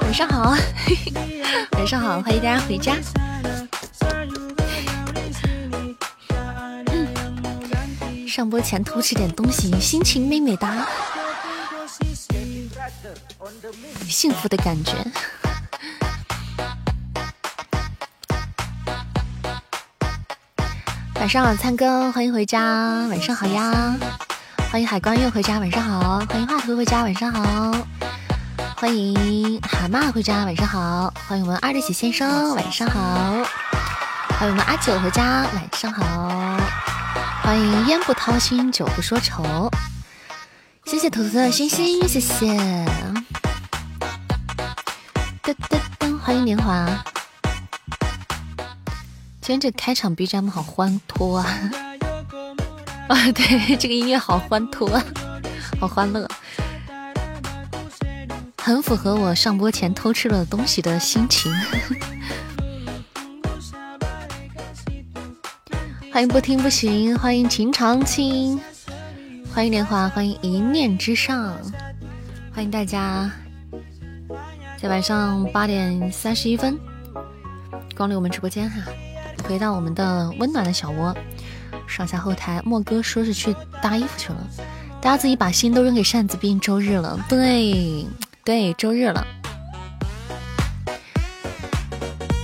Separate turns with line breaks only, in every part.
晚上好，晚上好，欢迎大家回家。上播前偷吃点东西，心情美美哒，幸福的感觉。晚上好，灿哥，欢迎回家。晚上好呀，欢迎海关月回家。晚上好，欢迎华图回家。晚上好。欢迎蛤蟆回家，晚上好！欢迎我们二的喜先生，晚上好！欢迎我们阿九回家，晚上好！欢迎烟不掏心，酒不说愁，谢谢图图的星星，谢谢！噔噔噔，欢迎年华！今天这开场 BGM 好欢脱啊！啊，对，这个音乐好欢脱，好欢乐。很符合我上播前偷吃了东西的心情。欢迎不听不行，欢迎情长青，欢迎莲花，欢迎一念之上，欢迎大家在晚上八点三十一分光临我们直播间哈，回到我们的温暖的小窝。上下后台，莫哥说是去搭衣服去了，大家自己把心都扔给扇子，毕竟周日了。对。对，周日了。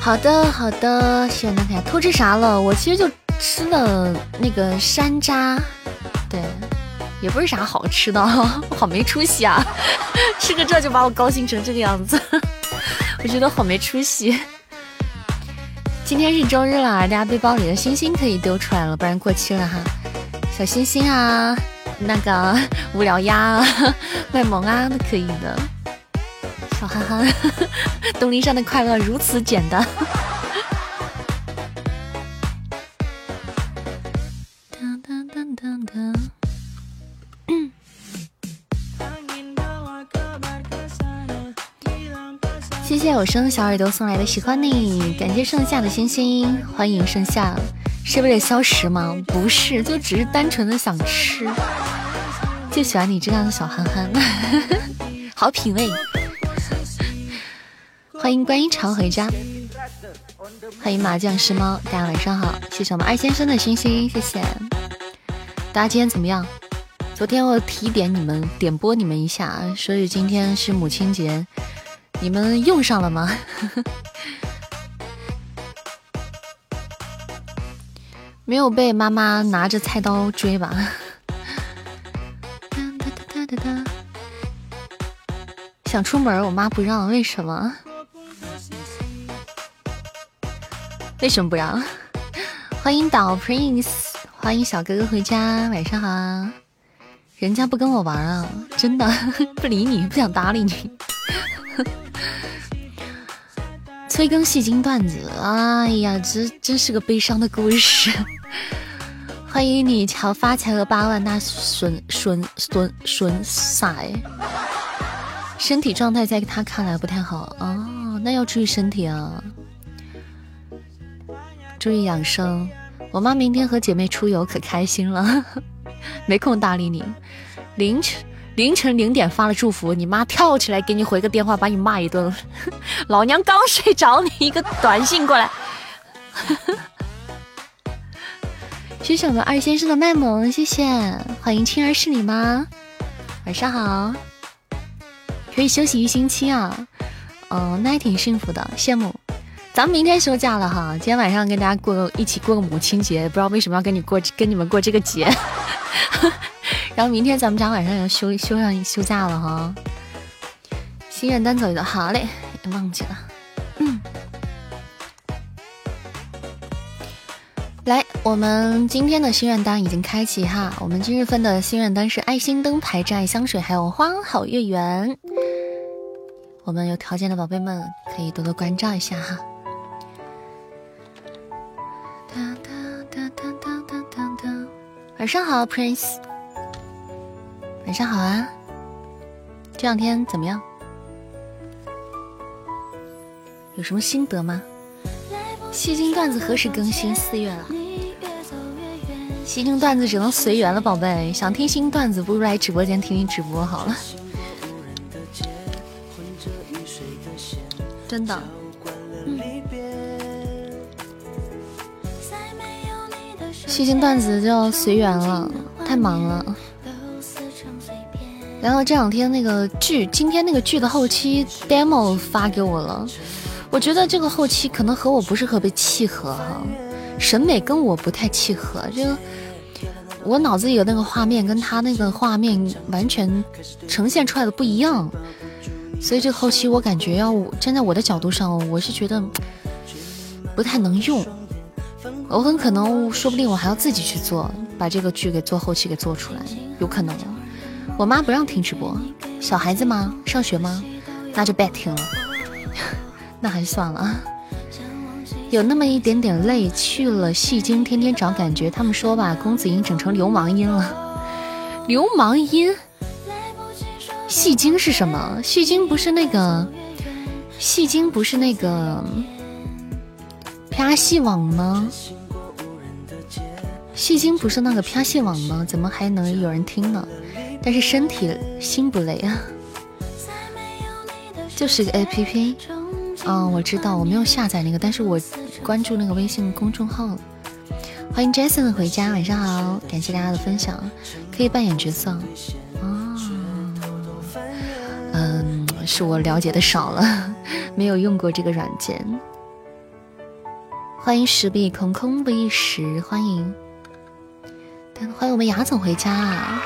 好的，好的，谢谢大家。偷吃啥了？我其实就吃了那个山楂，对，也不是啥好吃的，好没出息啊！吃个这就把我高兴成这个样子，我觉得好没出息。今天是周日了，大家背包里的星星可以丢出来了，不然过期了哈。小星星啊，那个无聊鸭、卖萌啊，都可以的。小憨憨，东林山的快乐如此简单。有声小耳朵送来的喜欢你，感谢盛夏的星星，欢迎盛夏，是为了消食吗？不是，就只是单纯的想吃，就喜欢你这样的小憨憨，好品味。欢迎观音常回家，欢迎麻将师猫，大家晚上好，谢谢。我们二先生的星星，谢谢大家今天怎么样？昨天我提点你们，点播你们一下，所以今天是母亲节，你们用上了吗？没有被妈妈拿着菜刀追吧？想出门，我妈不让，为什么？为什么不让？欢迎岛 Prince，欢迎小哥哥回家，晚上好。人家不跟我玩啊，真的 不理你，不想搭理你。催更戏精段子，哎呀，这真是个悲伤的故事。欢迎你，乔发财和八万，那损损损损塞。身体状态在他看来不太好哦，那要注意身体啊。注意养生，我妈明天和姐妹出游可开心了，没空搭理你。凌晨凌晨零点发了祝福，你妈跳起来给你回个电话，把你骂一顿。老娘刚睡着，你一个短信过来。谢谢我们二先生的卖萌，谢谢，欢迎青儿是你吗？晚上好，可以休息一星期啊，嗯，那还挺幸福的，羡慕。咱们明天休假了哈，今天晚上跟大家过个一起过个母亲节，不知道为什么要跟你过跟你们过这个节。然后明天咱们家晚上要休休上休假了哈，心愿单走一走，好嘞，也忘记了。嗯。来，我们今天的心愿单已经开启哈，我们今日份的心愿单是爱心灯牌、挚爱香水，还有花好月圆。我们有条件的宝贝们可以多多关照一下哈。晚上好，Prince。晚上好啊。这两天怎么样？有什么心得吗？戏精段子何时更新？四月了。戏精段子只能随缘了，宝贝。想听新段子，不如来直播间听听直播好了。真的。戏精段子就要随缘了，太忙了。然后这两天那个剧，今天那个剧的后期 demo 发给我了。我觉得这个后期可能和我不是特别契合哈，审美跟我不太契合。这个我脑子里的那个画面跟他那个画面完全呈现出来的不一样，所以这个后期我感觉要站在我的角度上，我是觉得不太能用。我很可能说不定我还要自己去做，把这个剧给做后期给做出来，有可能。我妈不让听直播，小孩子吗？上学吗？那就别听了。那还是算了啊，有那么一点点累。去了戏精，天天找感觉。他们说把公子音整成流氓音了。流氓音？戏精是什么？戏精不是那个？戏精不是那个？啪戏网吗？戏精不是那个啪戏网吗？怎么还能有人听呢？但是身体心不累啊。就是个 A P P。嗯，我知道，我没有下载那个，但是我关注那个微信公众号了。欢迎 Jason 回家，晚上好，感谢大家的分享，可以扮演角色。哦，嗯，是我了解的少了，没有用过这个软件。欢迎石壁空空不一时，欢迎，欢迎我们雅总回家，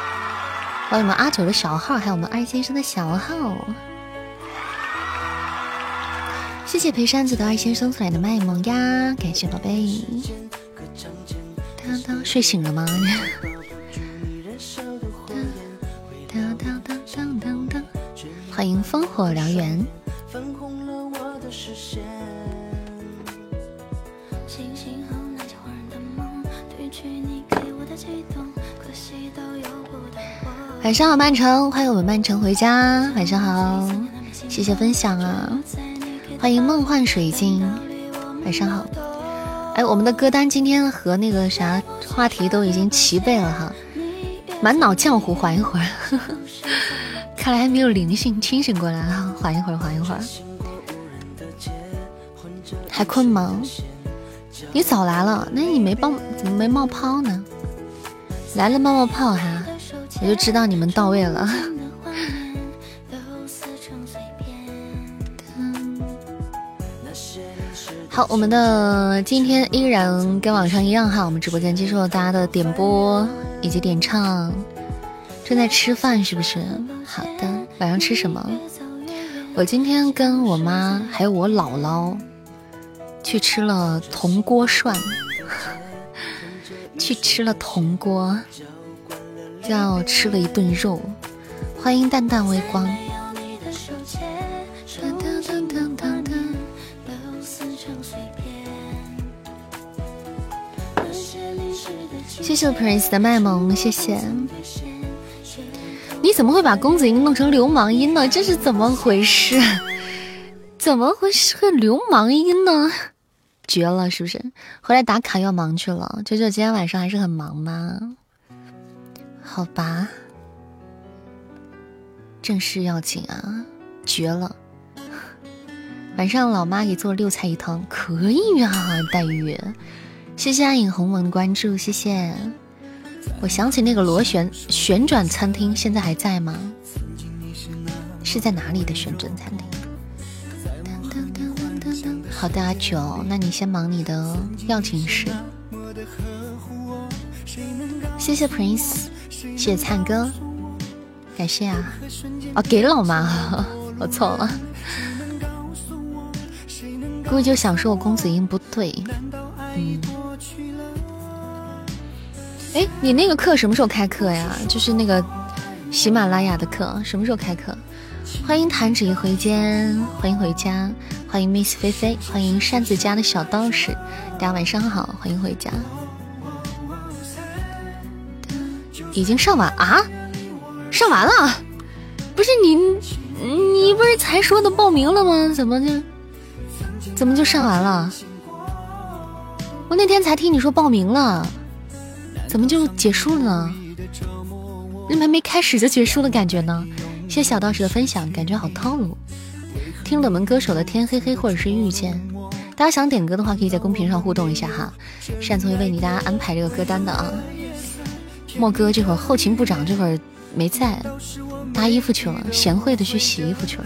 欢迎我们阿九的小号，还有我们二先生的小号。谢谢陪山子的二先生送来的卖萌呀，感谢宝贝。睡醒了吗？欢迎烽火燎原。晚上好，曼城，欢迎我们曼城回家。晚上好，谢谢分享啊。欢迎梦幻水晶，晚上好。哎，我们的歌单今天和那个啥话题都已经齐备了哈。满脑浆糊，缓一会儿。看来还没有灵性，清醒过来哈！缓一会儿，缓一会儿。还困吗？你早来了，那你没冒怎么没冒泡呢？来了冒冒泡哈，我就知道你们到位了。好，我们的今天依然跟往常一样哈，我们直播间接受了大家的点播以及点唱。正在吃饭是不是？好的，晚上吃什么？我今天跟我妈还有我姥姥去吃了铜锅涮，去吃了铜锅，叫吃了一顿肉。欢迎淡淡微光。谢谢 Prince 的卖萌，谢谢。你怎么会把公子音弄成流氓音呢？这是怎么回事？怎么会是个流氓音呢？绝了，是不是？回来打卡要忙去了。九九今天晚上还是很忙吗？好吧，正事要紧啊，绝了。晚上老妈给做了六菜一汤，可以啊，黛玉。谢谢暗影红蒙的关注，谢谢。我想起那个螺旋旋转餐厅，现在还在吗？是在哪里的旋转餐厅？好的，阿九，那你先忙你的要紧事。谢谢 Prince，谢谢灿哥，感谢啊。哦，给老妈，我错了。估计就想说我公子音不对，嗯。哎，你那个课什么时候开课呀？就是那个喜马拉雅的课，什么时候开课？欢迎弹指一挥间，欢迎回家，欢迎 Miss 菲菲，欢迎扇子家的小道士，大家晚上好，欢迎回家。已经上完啊？上完了？不是你，你不是才说的报名了吗？怎么就怎么就上完了？我那天才听你说报名了，怎么就结束了呢？怎么还没开始就结束的感觉呢？谢谢小道士的分享，感觉好套路。听冷门歌手的《天黑黑》或者是《遇见》，大家想点歌的话，可以在公屏上互动一下哈。善总会为你大家安排这个歌单的啊。莫哥这会儿后勤部长这会儿没在，搭衣服去了，贤惠的去洗衣服去了。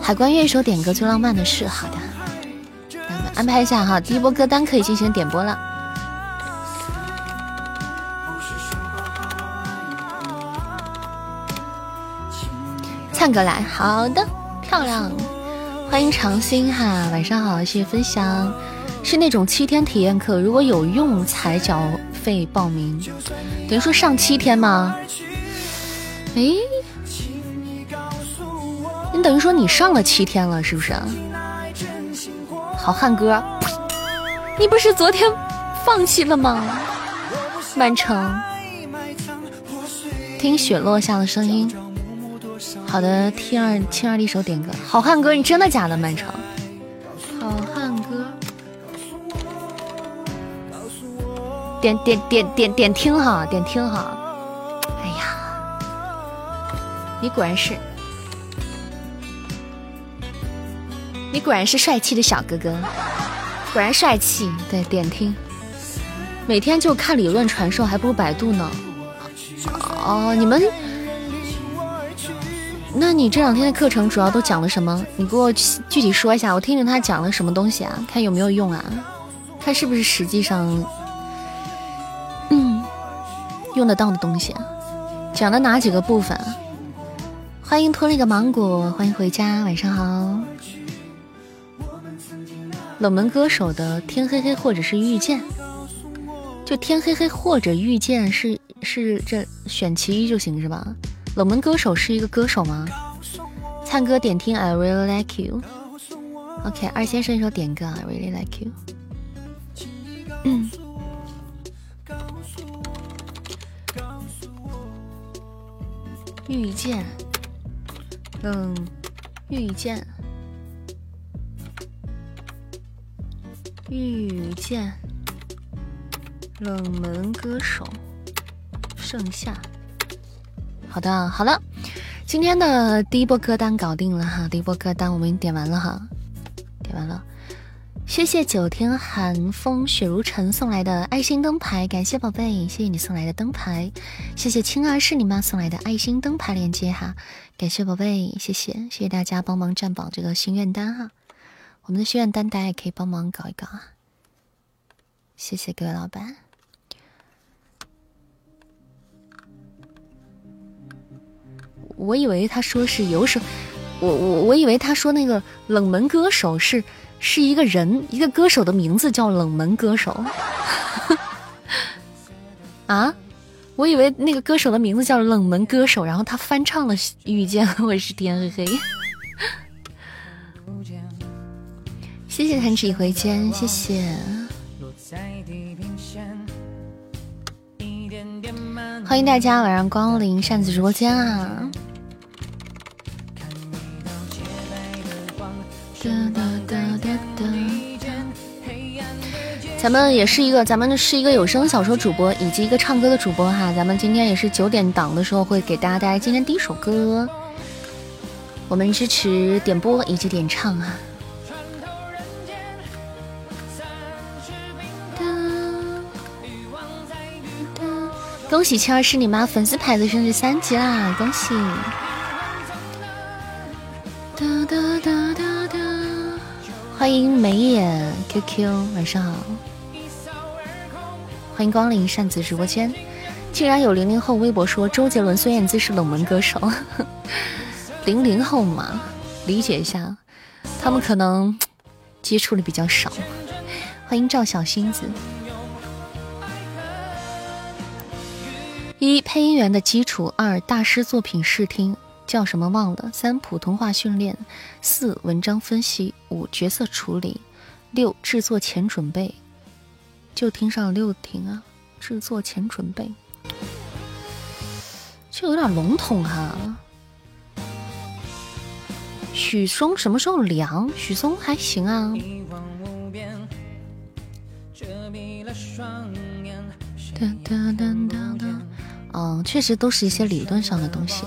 海关乐手点歌最浪漫的事，好的，咱们安排一下哈。第一波歌单可以进行点播了。唱歌来，好的，漂亮，欢迎长兴哈，晚上好，谢谢分享，是那种七天体验课，如果有用才缴费报名，等于说上七天吗？哎，你等于说你上了七天了，是不是？好汉歌，你不是昨天放弃了吗？满城，听雪落下的声音。好的，T 二七二的一首点歌，好汉歌，你真的假的？漫长，点点点点点听哈，点听哈。哎呀，你果然是，你果然是帅气的小哥哥，果然帅气。对，点听，每天就看理论传授，还不如百度呢。哦，你们。那你这两天的课程主要都讲了什么？你给我具体说一下，我听听他讲了什么东西啊？看有没有用啊？看是不是实际上，用得到的东西？讲的哪几个部分？欢迎拖了一个芒果，欢迎回家，晚上好。冷门歌手的天黑黑或者是遇见，就天黑黑或者遇见是是这选其一就行是吧？冷门歌手是一个歌手吗？唱歌点听，I really like you。OK，二先生一首点歌，I really like you。嗯。遇见，嗯，遇见，遇见，冷门歌手，盛夏。好的，好了，今天的第一波歌单搞定了哈，第一波歌单我们点完了哈，点完了，谢谢九天寒风雪如尘送来的爱心灯牌，感谢宝贝，谢谢你送来的灯牌，谢谢青儿是你妈送来的爱心灯牌链接哈，感谢宝贝，谢谢谢谢大家帮忙占榜这个心愿单哈，我们的心愿单大家也可以帮忙搞一搞啊，谢谢各位老板。我以为他说是有首，我我我以为他说那个冷门歌手是是一个人，一个歌手的名字叫冷门歌手。啊，我以为那个歌手的名字叫冷门歌手，然后他翻唱了《遇见》我是《天黑黑》。谢谢弹指一挥间，谢谢。欢迎大家晚上光临扇子直播间啊！咱们也是一个，咱们是一个有声小说主播以及一个唱歌的主播哈。咱们今天也是九点档的时候会给大家带来今天第一首歌。我们支持点播以及点唱啊。恭喜七儿是你妈粉丝牌子升至三级啦！恭喜。欢迎眉眼 QQ，晚上好，欢迎光临扇子直播间。竟然有零零后微博说周杰伦、孙燕姿是冷门歌手，零零后嘛，理解一下，他们可能接触的比较少。欢迎赵小星子。一配音员的基础，二大师作品试听。叫什么忘了？三普通话训练，四文章分析，五角色处理，六制作前准备。就听上六听啊，制作前准备。这有点笼统哈。许嵩什么时候凉？许嵩还行啊。嗯，确实都是一些理论上的东西。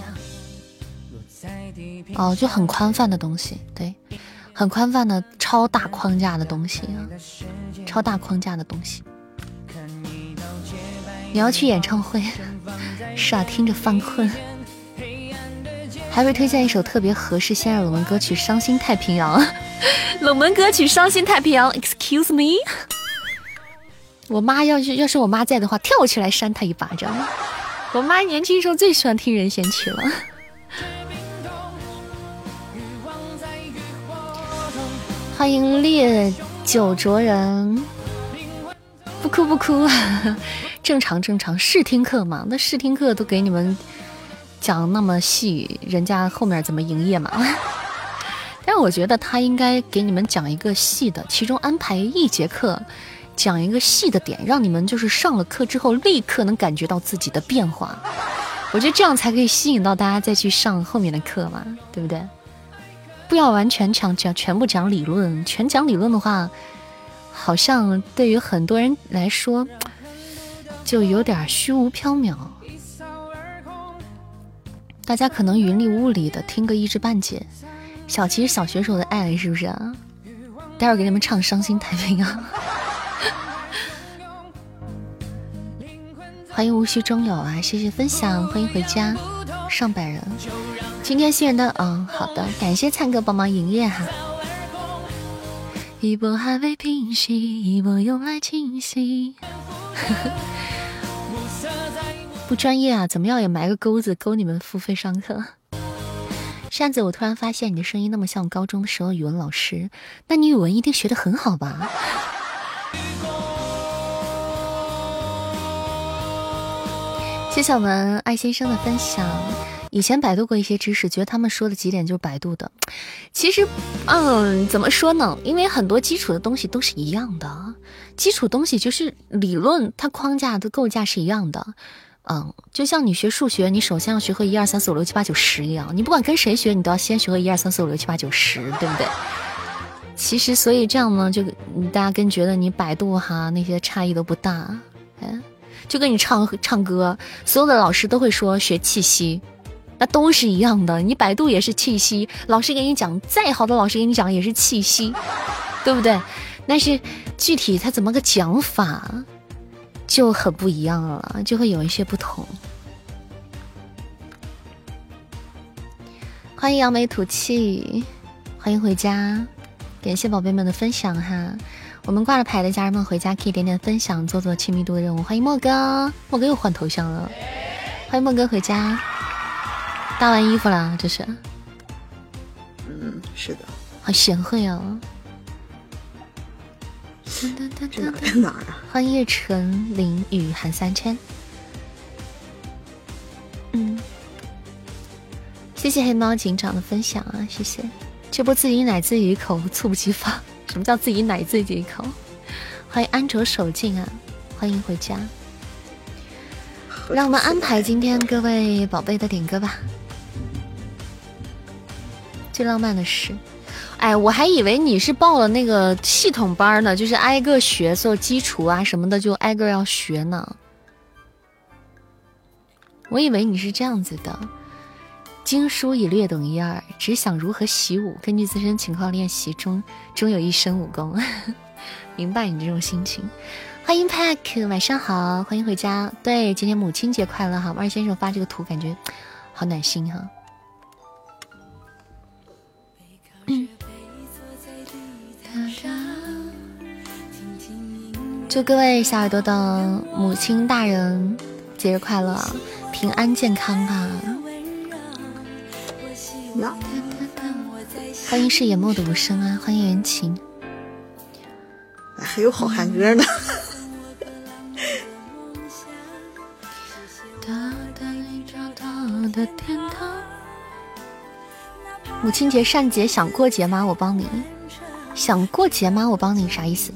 哦，就很宽泛的东西，对，很宽泛的超大框架的东西啊，超大框架的东西。你要去演唱会，是啊，听着犯困。还会推荐一首特别合适现在冷门歌曲《伤心太平洋》。冷门歌曲《伤心太平洋》，Excuse me。我妈要是要是我妈在的话，跳起来扇她一巴掌。我妈年轻时候最喜欢听任贤齐了。欢迎烈酒灼人，不哭不哭，正常正常。试听课嘛，那试听课都给你们讲那么细，人家后面怎么营业嘛？但是我觉得他应该给你们讲一个细的，其中安排一节课。讲一个细的点，让你们就是上了课之后立刻能感觉到自己的变化。我觉得这样才可以吸引到大家再去上后面的课嘛，对不对？不要完全讲讲全部讲理论，全讲理论的话，好像对于很多人来说就有点虚无缥缈。大家可能云里雾里的听个一知半解。小琪是小学时候的爱，是不是啊？待会儿给你们唱《伤心太平洋》。欢迎无需终有啊！谢谢分享，欢迎回家，上百人。今天新人的，嗯，好的，感谢灿哥帮忙营业哈。一波还未平息，一波又来侵袭。不专业啊，怎么样也埋个钩子，勾你们付费上课。扇子，我突然发现你的声音那么像高中的时候语文老师，那你语文一定学得很好吧？谢谢我们爱先生的分享。以前百度过一些知识，觉得他们说的几点就是百度的。其实，嗯，怎么说呢？因为很多基础的东西都是一样的，基础东西就是理论，它框架的构架是一样的。嗯，就像你学数学，你首先要学会一二三四五六七八九十一样，你不管跟谁学，你都要先学会一二三四五六七八九十，对不对？其实，所以这样呢，就大家跟觉得你百度哈那些差异都不大，嗯。就跟你唱唱歌，所有的老师都会说学气息，都是一样的。你百度也是气息，老师给你讲，再好的老师给你讲也是气息，对不对？但是具体他怎么个讲法，就很不一样了，就会有一些不同。欢迎扬眉吐气，欢迎回家，感谢宝贝们的分享哈。我们挂了牌的家人们回家可以点点分享，做做亲密度的任务。欢迎莫哥，莫哥又换头像了。欢迎莫哥回家，搭完衣服了，这是。
嗯，是的。
好贤惠哦。
这哪儿啊？
欢迎叶晨林雨韩三千。嗯，谢谢黑猫警长的分享啊，谢谢。这波自己奶自己一口，猝不及防。什么叫自己奶自己一口？欢迎安卓手镜啊！欢迎回家。让我们安排今天各位宝贝的点歌吧。最浪漫的事，哎，我还以为你是报了那个系统班呢，就是挨个学做基础啊什么的，就挨个要学呢。我以为你是这样子的。经书已略懂一二，只想如何习武。根据自身情况练习，终终有一身武功。明白你这种心情。欢迎 Pack，晚上好，欢迎回家。对，今天母亲节快乐哈！二先生发这个图，感觉好暖心哈。祝各位小耳朵的母亲大人节日快乐，平安健康啊！欢迎是野墨的无声啊！欢迎袁晴，
还有好汉歌呢。
母亲节、善节想过节吗？我帮你。想过节吗？我帮你，啥意思？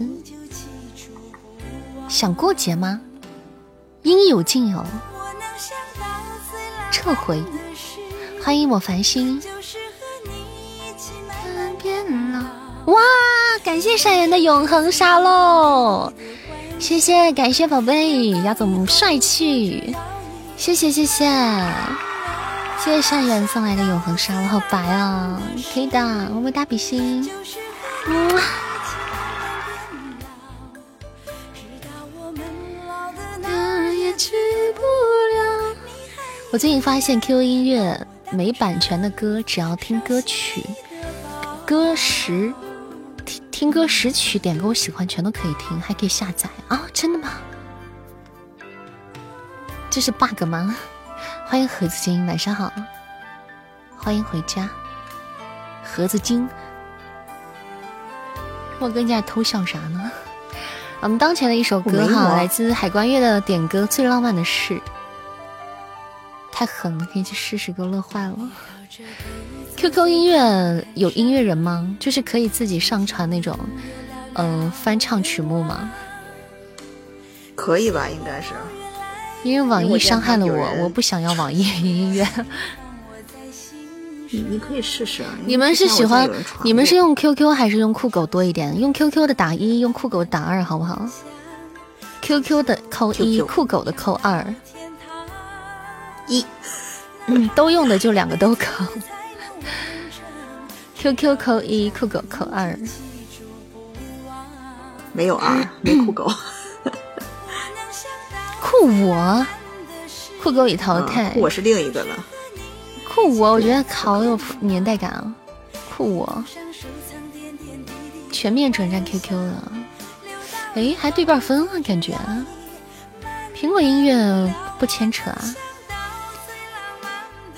想过节吗？应有尽有。撤回。欢迎我繁星。哇，感谢善缘的永恒沙漏，谢谢感谢宝贝，要总帅气，谢谢谢谢，谢谢善缘送来的永恒沙漏，好白啊，可以的，么么哒比心。我最近发现 QQ 音乐没版权的歌，只要听歌曲、歌时听听歌识曲，点歌我喜欢，全都可以听，还可以下载啊！真的吗？这是 bug 吗？欢迎盒子精，晚上好，欢迎回家，盒子精。我跟你在偷笑啥呢？我们当前的一首歌哈，来自海关月的点歌《最浪漫的事》。太狠了，可以去试试，给我乐坏了。QQ 音乐有音乐人吗？就是可以自己上传那种，嗯，翻唱曲目吗？
可以吧，应该是。
因为网易伤害了我，我不想要网易云音乐。
你你可以试试。
你们是喜欢？你们是用 QQ 还是用酷狗多一点？用 QQ 的打一，用酷狗打二，好不好？QQ 的扣一，酷狗的扣二。
一，
嗯，都用的就两个都扣，QQ 扣一，酷狗扣二，
没有二，没酷狗，
酷我，酷狗已淘汰，
酷我是另一个了，
酷我我觉得好有年代感啊，酷我，全面转战 QQ 了，哎，还对半分啊，感觉，苹果音乐不牵扯啊。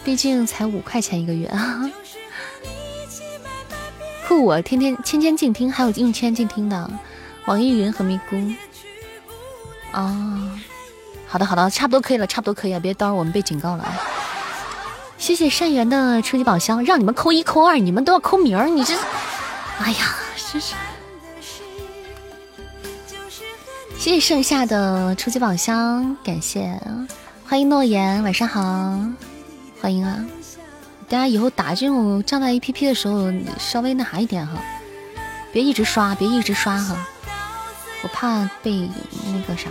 毕竟才五块钱一个月啊！酷我天天千千静听，还有用千静听的网易云和咪咕。啊，好的好的，差不多可以了，差不多可以了，别到时候我们被警告了啊。谢谢善缘的初级宝箱，让你们扣一扣二，你们都要扣名儿，你这，哎呀，真是。谢谢盛夏的初级宝箱，感谢，欢迎诺言，晚上好。欢迎啊！大家以后打这种障碍 A P P 的时候，稍微那啥一点哈，别一直刷，别一直刷哈，我怕被那个啥。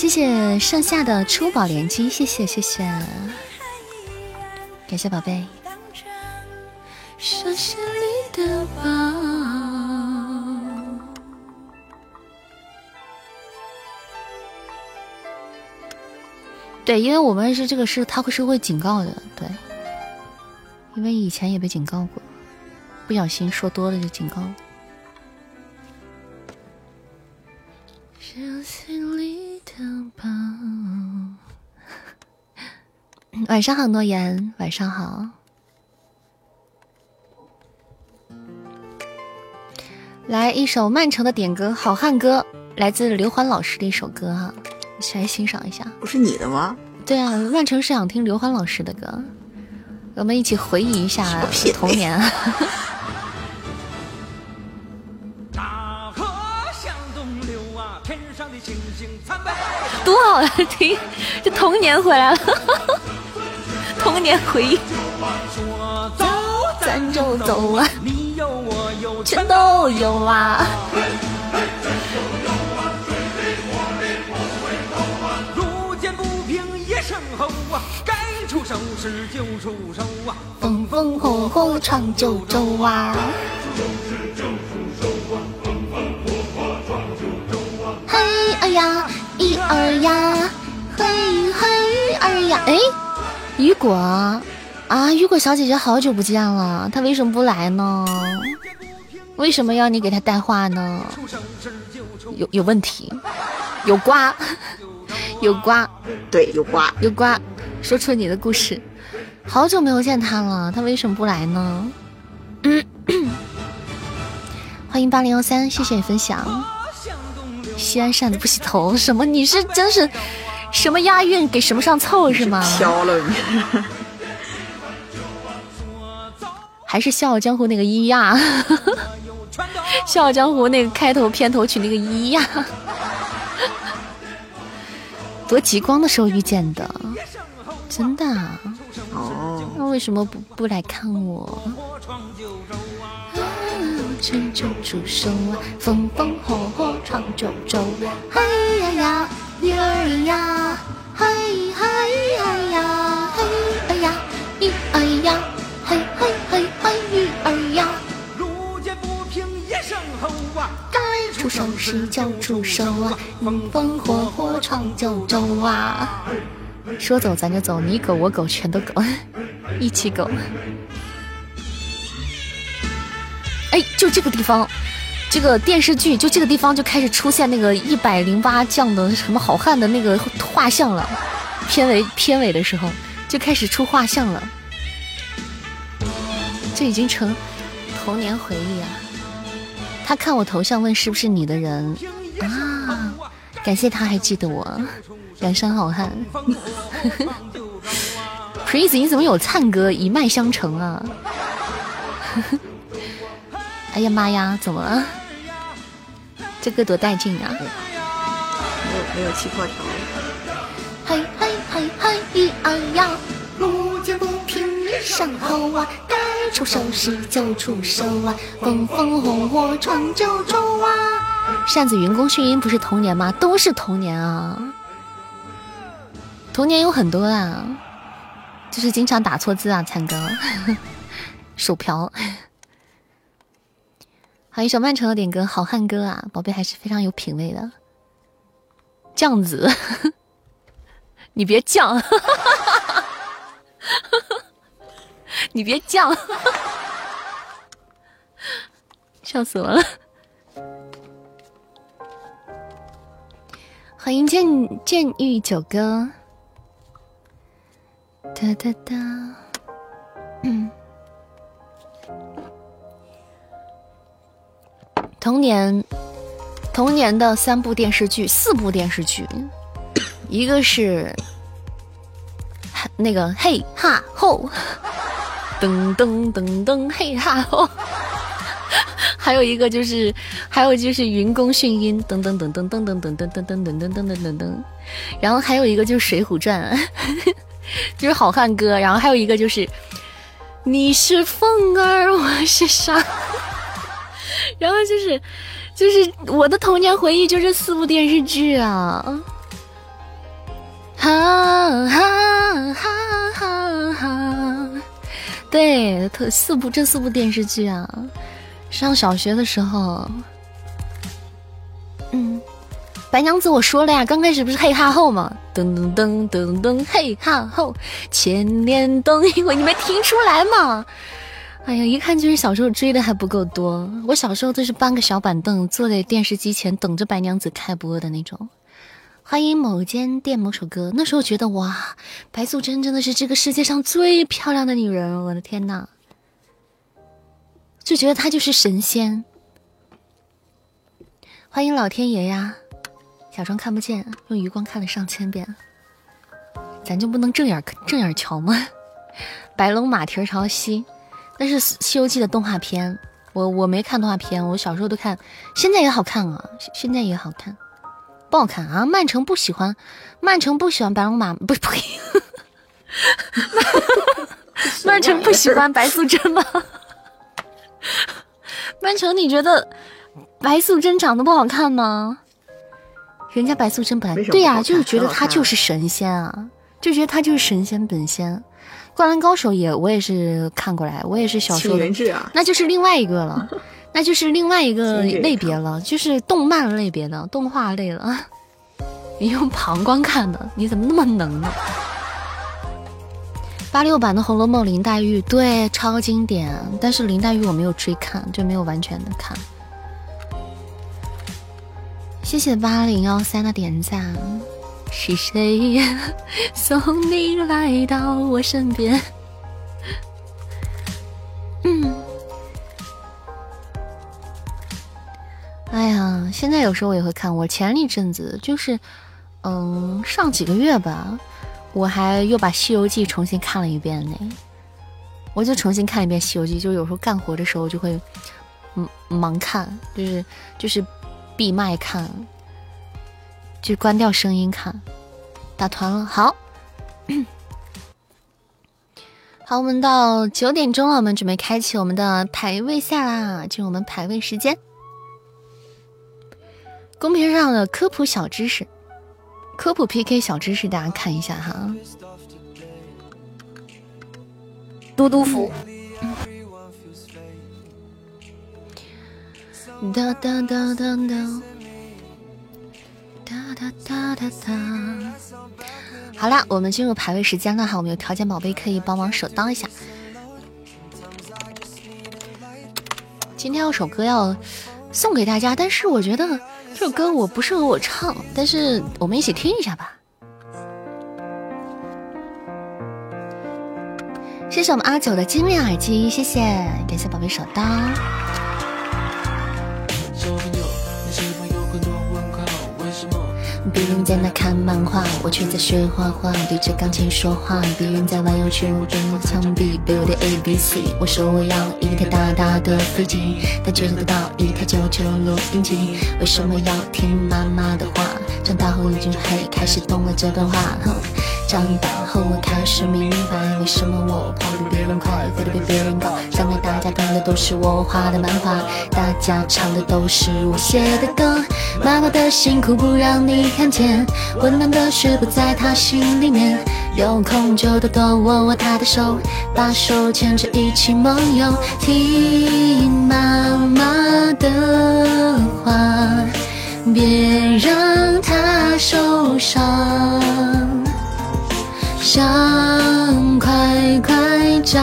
谢谢盛夏的初宝连击，谢谢谢谢，感谢宝贝。对，因为我们是这个是，他会是会警告的，对，因为以前也被警告过，不小心说多了就警告了。晚上好，诺言，晚上好。来一首曼城的点歌，好汉歌，来自刘欢老师的一首歌哈。来欣赏一下，
不是你的吗？
对啊，曼城是想听刘欢老师的歌，我们一起回忆一下童年。多好听，这童年回来了，童年回忆。走，咱就走啊，你有我有，全都有啊。出手时就出手啊，风风火火闯九州啊！嘿哎呀，一二呀，嘿嘿二呀！哎，雨果啊，雨果小姐姐好久不见了，她为什么不来呢？为什么要你给她带话呢？有有问题，有瓜，有瓜，
对，有瓜，
有瓜。说出你的故事，好久没有见他了，他为什么不来呢？欢迎八零幺三，谢谢你分享。西安扇子不洗头，什么？你是真是什么押韵给什么上凑是吗？
飘了你。
还是《笑傲江湖》那个一呀？《笑傲江湖》那个开头片头曲那个一呀？夺极光的时候遇见的，真的。
哦，
那为什么不不来看我？春秋煮熟啊，风风火火闯九州。嘿呀呀，鱼儿呀，嗨嗨呀呀，嘿哎呀，鱼儿呀，嘿嘿嘿嘿，鱼儿呀。路见不平一声吼啊，该出手时就出手啊，风风火火闯九州啊。说走咱就走，你狗我狗全都狗，一起狗。哎，就这个地方，这个电视剧就这个地方就开始出现那个一百零八将的什么好汉的那个画像了。片尾片尾的时候就开始出画像了，这已经成童年回忆啊！他看我头像问是不是你的人啊？感谢他还记得我，梁山好汉。Prince，你怎么有灿哥一脉相承啊？哎呀妈呀，怎么了？这歌多带劲啊！
没有没有气泡条。
嘿嘿嘿嘿，一二呀！路见不平一声吼啊，该出手时就出手啊，风风火火闯九州啊！扇子云宫迅音不是童年吗？都是童年啊！童年有很多啊，就是经常打错字啊，灿哥，手瓢。好一首曼城的点歌，好汉歌啊，宝贝还是非常有品味的。酱子，你别犟，你别犟，笑死我了。欢迎剑剑玉九哥，哒哒哒，嗯。童年，童年的三部电视剧，四部电视剧，一个是那个嘿哈吼，噔噔噔噔嘿哈吼，还有一个就是，还有就是云宫迅音，噔噔噔噔噔噔噔噔噔噔噔噔噔噔噔，然后还有一个就是水浒传，就是好汉歌，然后还有一个就是你是风儿，我是沙。然后就是，就是我的童年回忆就这四部电视剧啊，哈哈哈哈哈！对，特四部这四部电视剧啊，上小学的时候，嗯，白娘子我说了呀，刚开始不是嘿哈后吗？噔噔噔噔噔嘿哈后，千年等一回，你没听出来吗？哎呀，一看就是小时候追的还不够多。我小时候都是搬个小板凳，坐在电视机前等着白娘子开播的那种。欢迎某间店某首歌，那时候觉得哇，白素贞真的是这个世界上最漂亮的女人，我的天呐，就觉得她就是神仙。欢迎老天爷呀，假装看不见，用余光看了上千遍，咱就不能正眼正眼瞧吗？白龙马蹄朝西。那是《西游记》的动画片，我我没看动画片，我小时候都看，现在也好看啊，现在也好看，不好看啊？曼城不喜欢，曼城不喜欢白龙马，不是呸，曼城不喜欢白素贞吗？曼城，你觉得白素贞长得不好看吗？人家白素贞本来对呀，就是觉得她就是神仙啊，就觉得她就是神仙本仙。灌篮高手也，我也是看过来，我也是小时候，那就是另外一个了，那就是另外一个类别了，就是动漫类别的动画类了。你用旁观看的，你怎么那么能呢？八六版的《红楼梦》林黛玉，对，超经典，但是林黛玉我没有追看，就没有完全的看。谢谢八零幺三的点赞。是谁送你来到我身边？嗯，哎呀，现在有时候我也会看。我前一阵子就是，嗯，上几个月吧，我还又把《西游记》重新看了一遍呢。我就重新看一遍《西游记》，就有时候干活的时候就会，嗯，盲看，就是就是闭麦看。就关掉声音看，打团了，好，好，我们到九点钟了，我们准备开启我们的排位赛啦，进入我们排位时间。公屏上的科普小知识，科普 PK 小知识，大家看一下哈。
嘟嘟服。
哒哒哒哒哒。哒哒哒哒哒。好啦，我们进入排位时间了哈，我们有条件宝贝可以帮忙手刀一下。今天有首歌要送给大家，但是我觉得这首歌我不适合我唱，但是我们一起听一下吧。谢谢我们阿九的精灵耳机，谢谢，感谢宝贝手刀。别人在那看漫画，我却在学画画，对着钢琴说话。别人在玩游戏，我对着墙壁背我的 A B C。我说我要一台大大的飞机，但却得到一台旧旧录音机。为什么要听妈妈的话？长大后已经嘿开始懂了这段话。长大后我开始明白，为什么我跑得比别人快，飞得比别人高。将来大家看的都是我画的漫画，大家唱的都是我写的歌。妈妈的辛苦不让你看见，温暖的血不在她心里面。有空就多多握握她的手，把手牵着一起梦游。听妈妈的话，别让她受伤。想快快长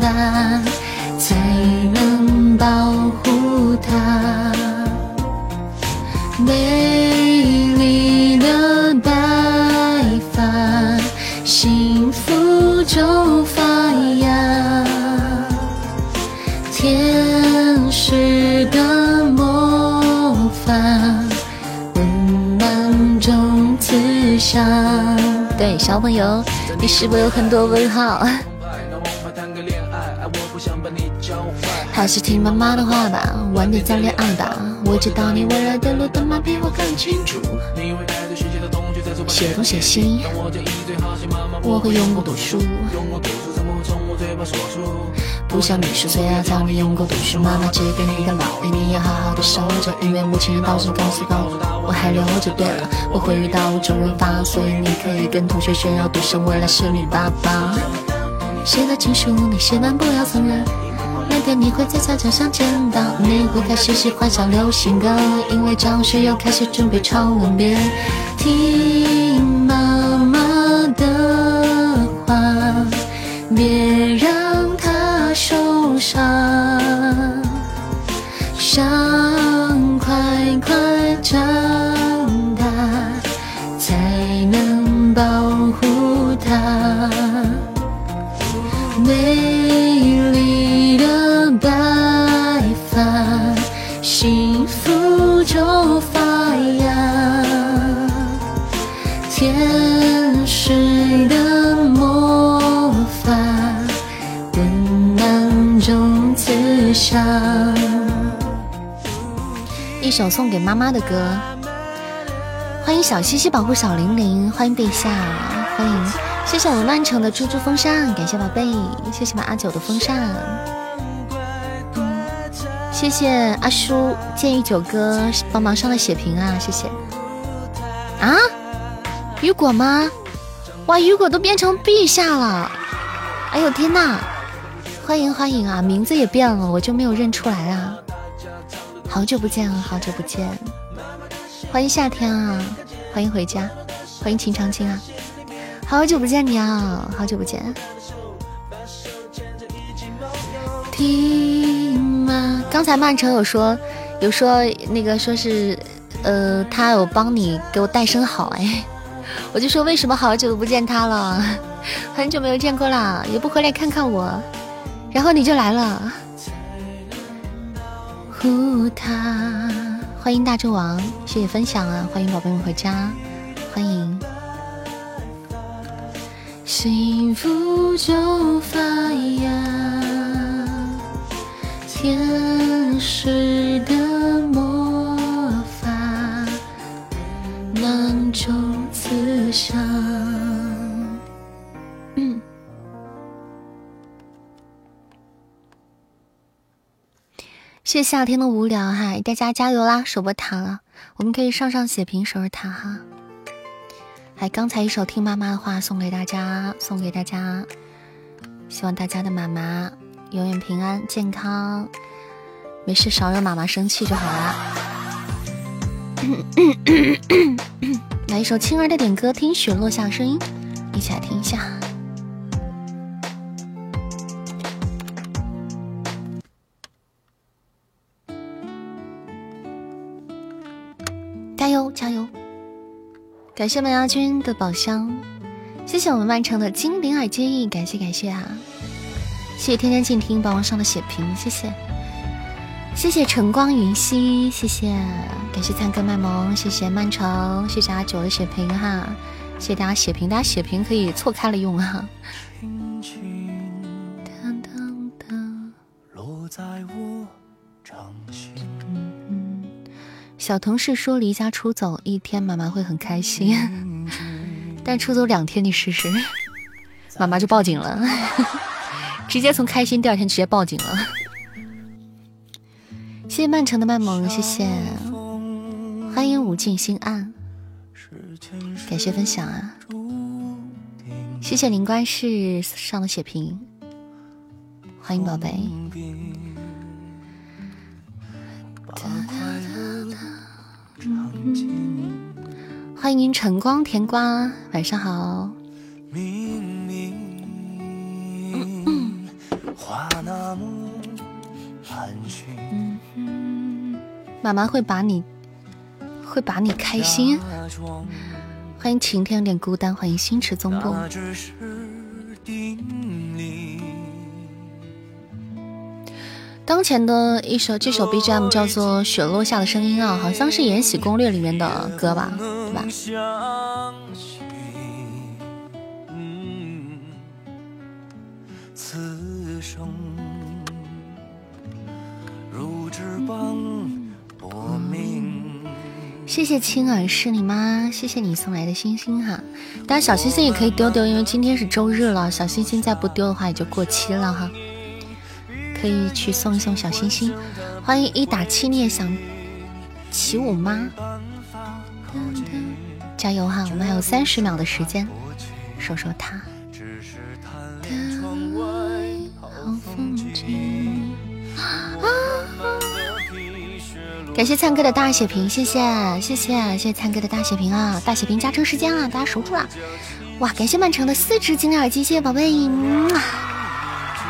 大，才能保护她。美福就发芽。天使的魔法，温暖中慈祥。对，小朋友，你是否有很多问号？还是听妈妈的话吧，晚点再恋爱吧。我知道你未来的路，他妈比我更清楚。写东写西，我会用功读书。用功读书，从不想你十岁啊，叫你用功读书。妈妈只给你个老，你要好好的守着，因为母亲节到时告诉告我还留着。对了，我会遇到周润发，所以你可以跟同学炫耀，赌上未来是你爸爸。写的情书你千万不要送人，那天你会在操场上见到，你会开始喜欢上流行歌，因为张学友开始准备唱吻别。听想，想快快长大，才能保护她。一首送给妈妈的歌。欢迎小西西保护小玲玲，欢迎陛下，欢迎，谢谢我们曼城的猪猪风扇，感谢宝贝，谢谢我们阿九的风扇，谢谢阿叔剑玉九哥帮忙上的血瓶啊，谢谢。啊，雨果吗？哇，雨果都变成陛下了，哎呦天呐！欢迎欢迎啊，名字也变了，我就没有认出来啊。好久不见啊，好久不见。欢迎夏天啊，欢迎回家，欢迎秦长青啊，好久不见你啊，好久不见。听吗？刚才曼城有说，有说那个说是，呃，他有帮你给我带声好哎，我就说为什么好久都不见他了，很久没有见过了，也不回来看看我。然后你就来了，呼他，欢迎大纣王，谢谢分享啊！欢迎宝贝们回家，欢迎。幸福就发芽，天使的魔法，满种慈是夏天的无聊哈，大家加油啦！守波塔了，我们可以上上血瓶守着塔哈。还刚才一首听妈妈的话送给大家，送给大家，希望大家的妈妈永远平安健康，没事少惹妈妈生气就好啦。来一首青儿的点歌，听雪落下声音，一起来听一下。加油！感谢麦芽君的宝箱，谢谢我们曼城的精灵儿接应，感谢感谢啊！谢谢天天静听帮我上的血瓶，谢谢谢谢晨光云溪，谢谢感谢灿哥卖萌，谢谢曼城，谢谢阿九的血瓶哈，谢谢大家血瓶，大家血瓶可以错开了用啊！小同事说离家出走一天，妈妈会很开心。但出走两天，你试试，妈妈就报警了，直接从开心第二天直接报警了。谢谢曼城的曼萌，谢谢，欢迎无尽心暗，感谢分享啊！谢谢灵官士上的血瓶，欢迎宝贝。欢迎晨光甜瓜，晚上好。妈妈会把你，会把你开心。欢迎晴天有点孤单，欢迎星驰总部。当前的一首这首 BGM 叫做《雪落下的声音》啊，好像是《延禧攻略》里面的歌吧，对吧？谢谢青儿是你吗？谢谢你送来的星星哈，大家小星星也可以丢丢，因为今天是周日了，小星星再不丢的话也就过期了哈。可以去送一送小心心，欢迎一打七念想起舞吗？加油哈，我们还有三十秒的时间，说说他。感谢灿哥的大血瓶，谢谢谢谢谢谢灿哥的大血瓶啊，大血瓶加成时间啊，大家守住了。哇，感谢曼城的四只金链耳机，谢谢宝贝。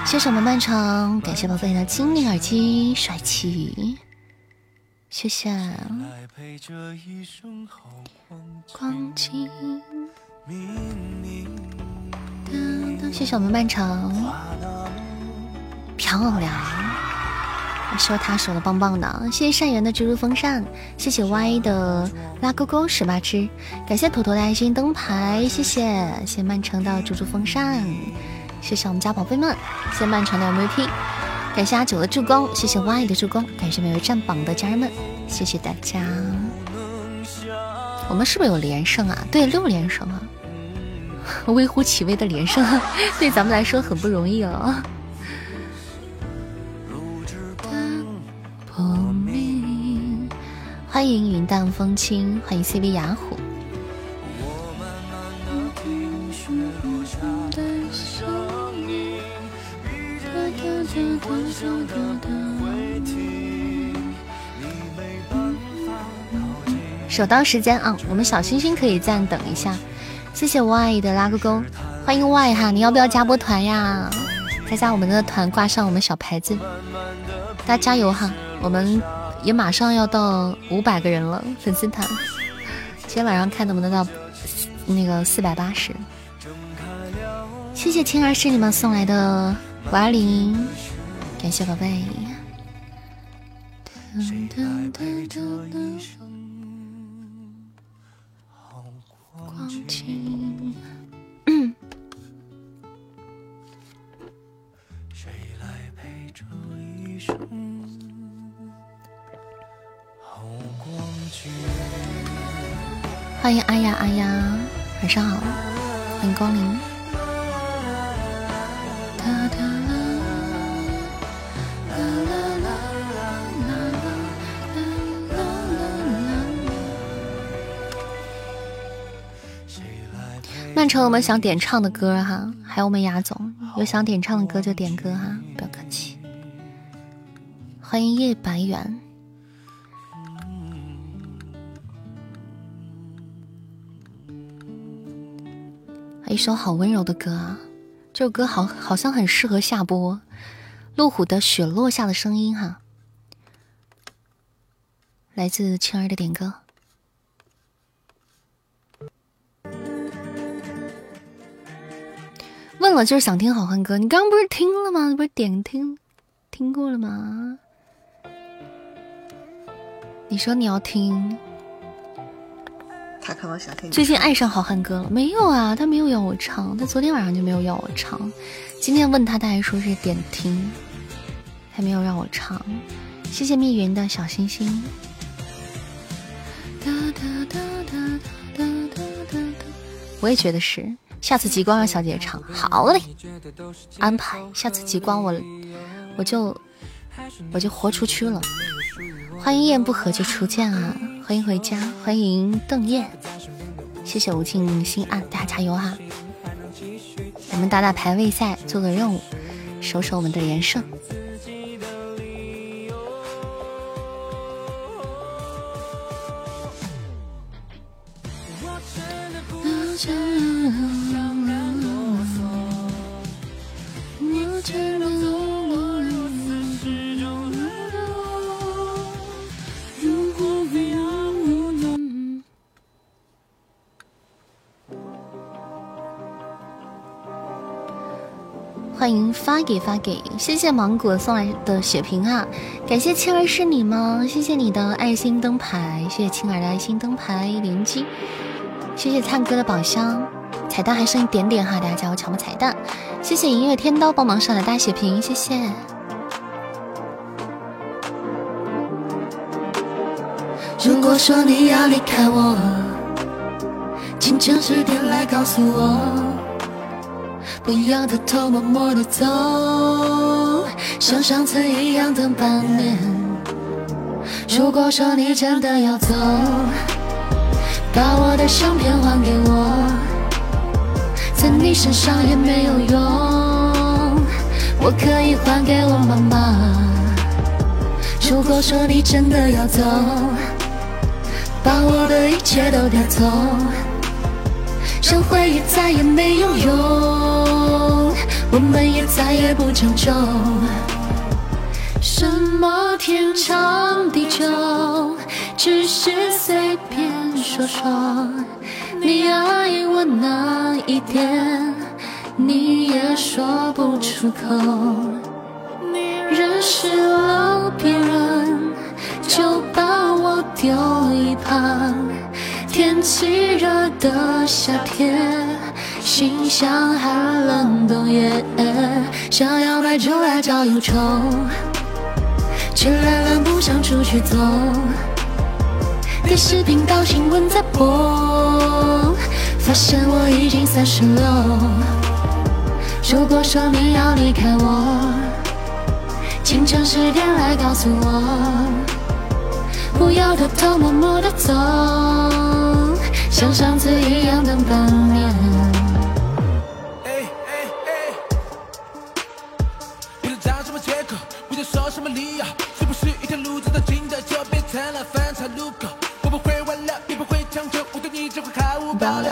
谢谢我们漫长，感谢宝贝的精灵耳机，帅气，谢谢。谢谢我们漫长，漂亮，说他手的棒棒的，谢谢善缘的蜘蛛风扇，谢谢 Y 的拉勾勾十八只，感谢坨坨的爱心灯牌，谢谢谢谢曼城的猪猪风扇。谢谢我们家宝贝们，谢谢漫长的 MVP，感谢阿九的助攻，谢谢 Y 的助攻，感谢每位占榜的家人们，谢谢大家。我们是不是有连胜啊？对，六连胜啊，微乎其微的连胜，对咱们来说很不容易了。欢迎云淡风轻，欢迎 CV 雅虎。手刀时间啊，我们小星星可以暂等一下。谢谢 Y 的拉个勾，欢迎 Y 哈，你要不要加波团呀？加加我们的团，挂上我们小牌子，大家加油哈！我们也马上要到五百个人了，粉丝团，今天晚上看能不能到那个四百八十。谢谢青儿是你们送来的五二零，感谢宝贝。光景欢迎阿呀阿呀，晚上好，欢迎光临。曼城有没有想点唱的歌哈？还有我们雅总有想点唱的歌就点歌哈，不要客气。欢迎叶白猿，一首好温柔的歌啊！这首歌好好像很适合下播。路虎的《雪落下的声音》哈，来自青儿的点歌。问了就是想听好汉歌，你刚刚不是听了吗？不是点听听过了吗？你说你要听，
他可能想听。
最近爱上好汉歌了没有啊？他没有要我唱，他昨天晚上就没有要我唱。今天问他，他还说是点听，还没有让我唱。谢谢密云的小星星。哒哒哒哒哒哒哒哒我也觉得是。下次极光让小姐姐唱，好嘞，安排。下次极光我我就我就豁出去了。欢迎一言不合就出剑啊！欢迎回家，欢迎邓燕，谢谢无尽心安，大家加油哈！我们打打排位赛，做个任务，守守我们的连胜。发给发给，谢谢芒果送来的血瓶啊！感谢青儿是你吗？谢谢你的爱心灯牌，谢谢青儿的爱心灯牌连击，谢谢灿哥的宝箱彩蛋还剩一点点哈，大家加油抢吧彩蛋！谢谢音乐天刀帮忙上的大血瓶，谢谢。如果说你要离开我，请诚实点来告诉我。不要偷偷摸摸的走，像上次一样等半年。如果说你真的要走，把我的相片还给我，在你身上也没有用，我可以还给我妈妈。如果说你真的要走，把我的一切都带走。想回忆再也没有用，我们也再也不将就。什么天长地久，只是随便说说。你爱我哪一点，你也说不出口。认识了别人，就把我丢一旁。天气热的夏天，心像寒冷冬夜，想要买酒来找忧愁，却懒懒不想出去走。电视频道新闻在播，发现我已经三十六。如果说你要离开我，请诚实点来告诉我。不要偷偷摸摸的走，像上次一样等半年。不知找什么借口，不知说什么理由，是不是一条路走到尽头就变成了分岔路口？我不会挽留，也不会强求，我对你只会毫无保留。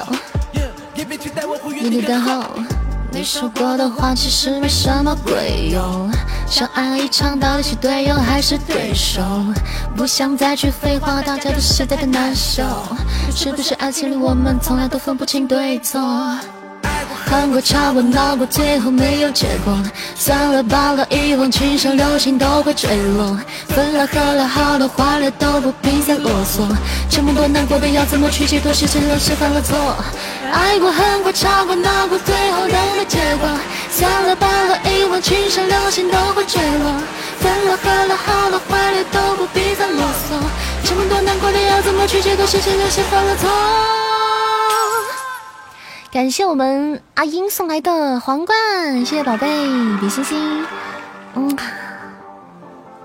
也别期待我会原地等候。你说过的话其实没什么鬼用，相爱一场到底是队友还是对手？不想再去废话，大家都实在的难受。是不是爱情里我们从来都分不清对错？恨过、吵过、闹过，最后没有结果。算了罢了，遗忘、情深流星都会坠落。分了合了，好了坏了都不必再啰嗦。这么多难过的要怎么去解脱？是真的是犯了错。爱过、恨过、吵过、闹过，最后都没结果。算了罢了，遗忘、情深流星都会坠落。分了合了，好了坏了都不必再啰嗦。这么多难过的要怎么去解脱？是真的是犯了错。感谢我们阿英送来的皇冠，谢谢宝贝比心心，嗯，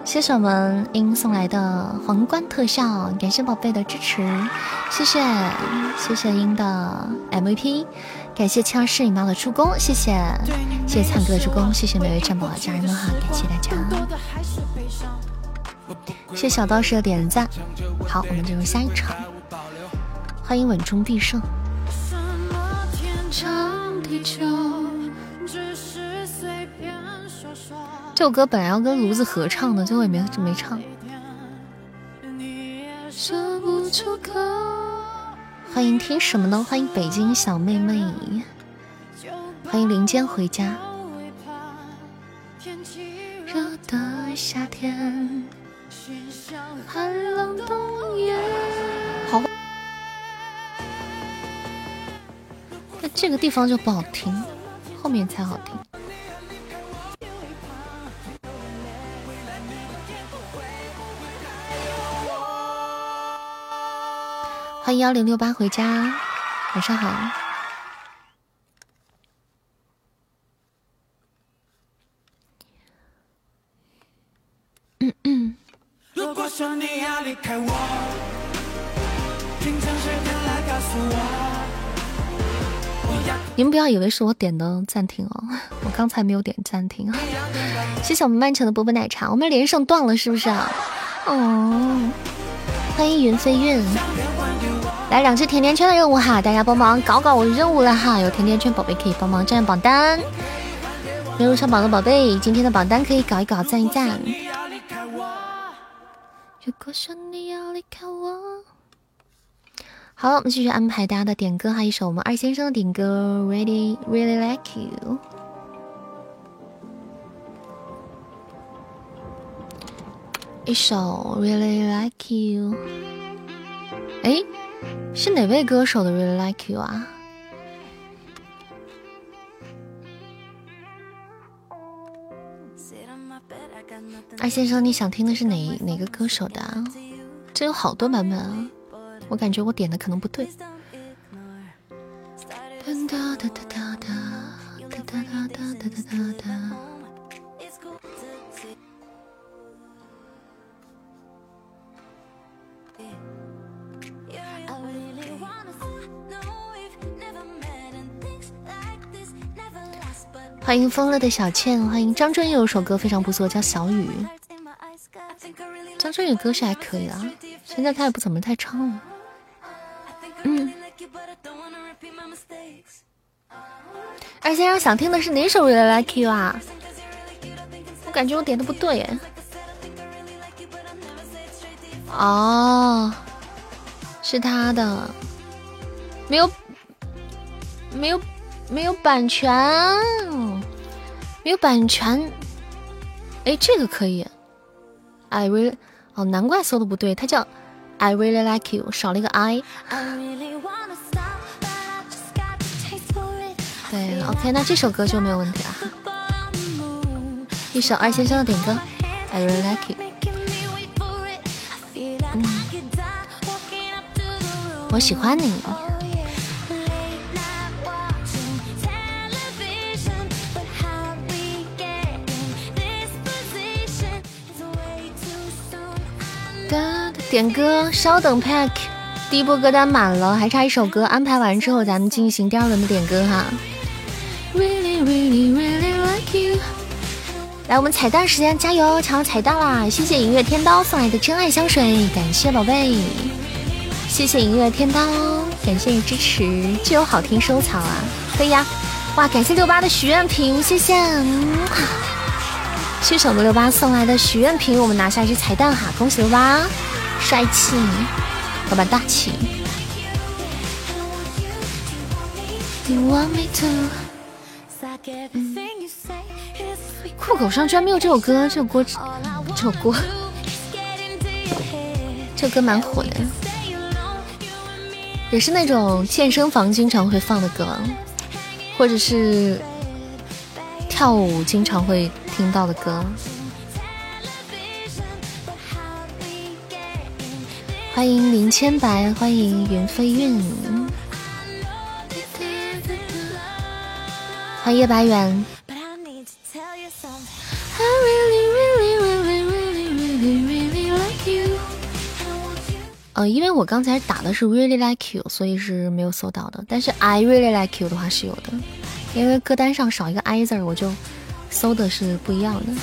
谢谢我们英送来的皇冠特效，感谢宝贝的支持，谢谢谢谢英的 MVP，感谢七二摄影猫的助攻，谢谢，谢谢灿哥的助攻，谢谢每位战宝的家人们哈，感谢大家，谢谢小道士的点赞。好，我们进入下一场，欢迎稳中必胜。这首歌本来要跟炉子合唱的，最后也没没唱。欢迎听什么呢？欢迎北京小妹妹，欢迎林间回家。热的夏天，寒冷冬夜。那这个地方就不好听，后面才好听。欢迎幺零六八回家，晚上好。嗯嗯。你你们不要以为是我点的暂停哦，我刚才没有点暂停啊。谢谢我们曼城的波波奶茶，我们连上断了是不是啊？哦，欢迎云飞韵。来两只甜甜圈的任务哈，大家帮忙搞搞我任务了哈！有甜甜圈宝贝可以帮忙占榜单，没有上榜的宝贝，今天的榜单可以搞一搞，赞一赞。如果说你要离开我好，我们继续安排大家的点歌哈，一首我们二先生的点歌，Really Really Like You，一首 Really Like You，哎。是哪位歌手的 Really Like You 啊？二先生，你想听的是哪哪个歌手的？这有好多版本啊，我感觉我点的可能不对。欢迎疯了的小倩，欢迎张震有首歌非常不错，叫《小雨》。张震岳歌是还可以啊，现在他也不怎么太唱了。嗯。二先生想听的是哪首《Really Like You》啊？我感觉我点的不对。哦，是他的，没有，没有。没有版权，没有版权。哎，这个可以。I really 哦，难怪搜的不对，它叫 I really like you，少了一个 I。对，OK，那这首歌就没有问题了。一首二先生的点歌，I really like you。嗯，我喜欢你。点歌，稍等，Pack，第一波歌单满了，还差一首歌，安排完之后咱们进行第二轮的点歌哈。Really, really, really like you. 来，我们彩蛋时间，加油，抢到彩蛋啦！谢谢银月天刀送来的真爱香水，感谢宝贝，谢谢银月天刀，感谢你支持，就有好听收藏啊，可以呀，哇，感谢六八的许愿瓶，谢谢，谢谢我们六八送来的许愿瓶，我们拿下一只彩蛋哈，恭喜六八。帅气，老板大气。酷狗上居然没有这首歌，这首歌，这首歌，这歌蛮火的，也是那种健身房经常会放的歌，或者是跳舞经常会听到的歌。欢迎林千白，欢迎云飞韵，欢迎叶白远。呃，因为我刚才打的是 really like you，所以是没有搜到的。但是 I really like you 的话是有的，因为歌单上少一个 I 字，我就搜的是不一样的。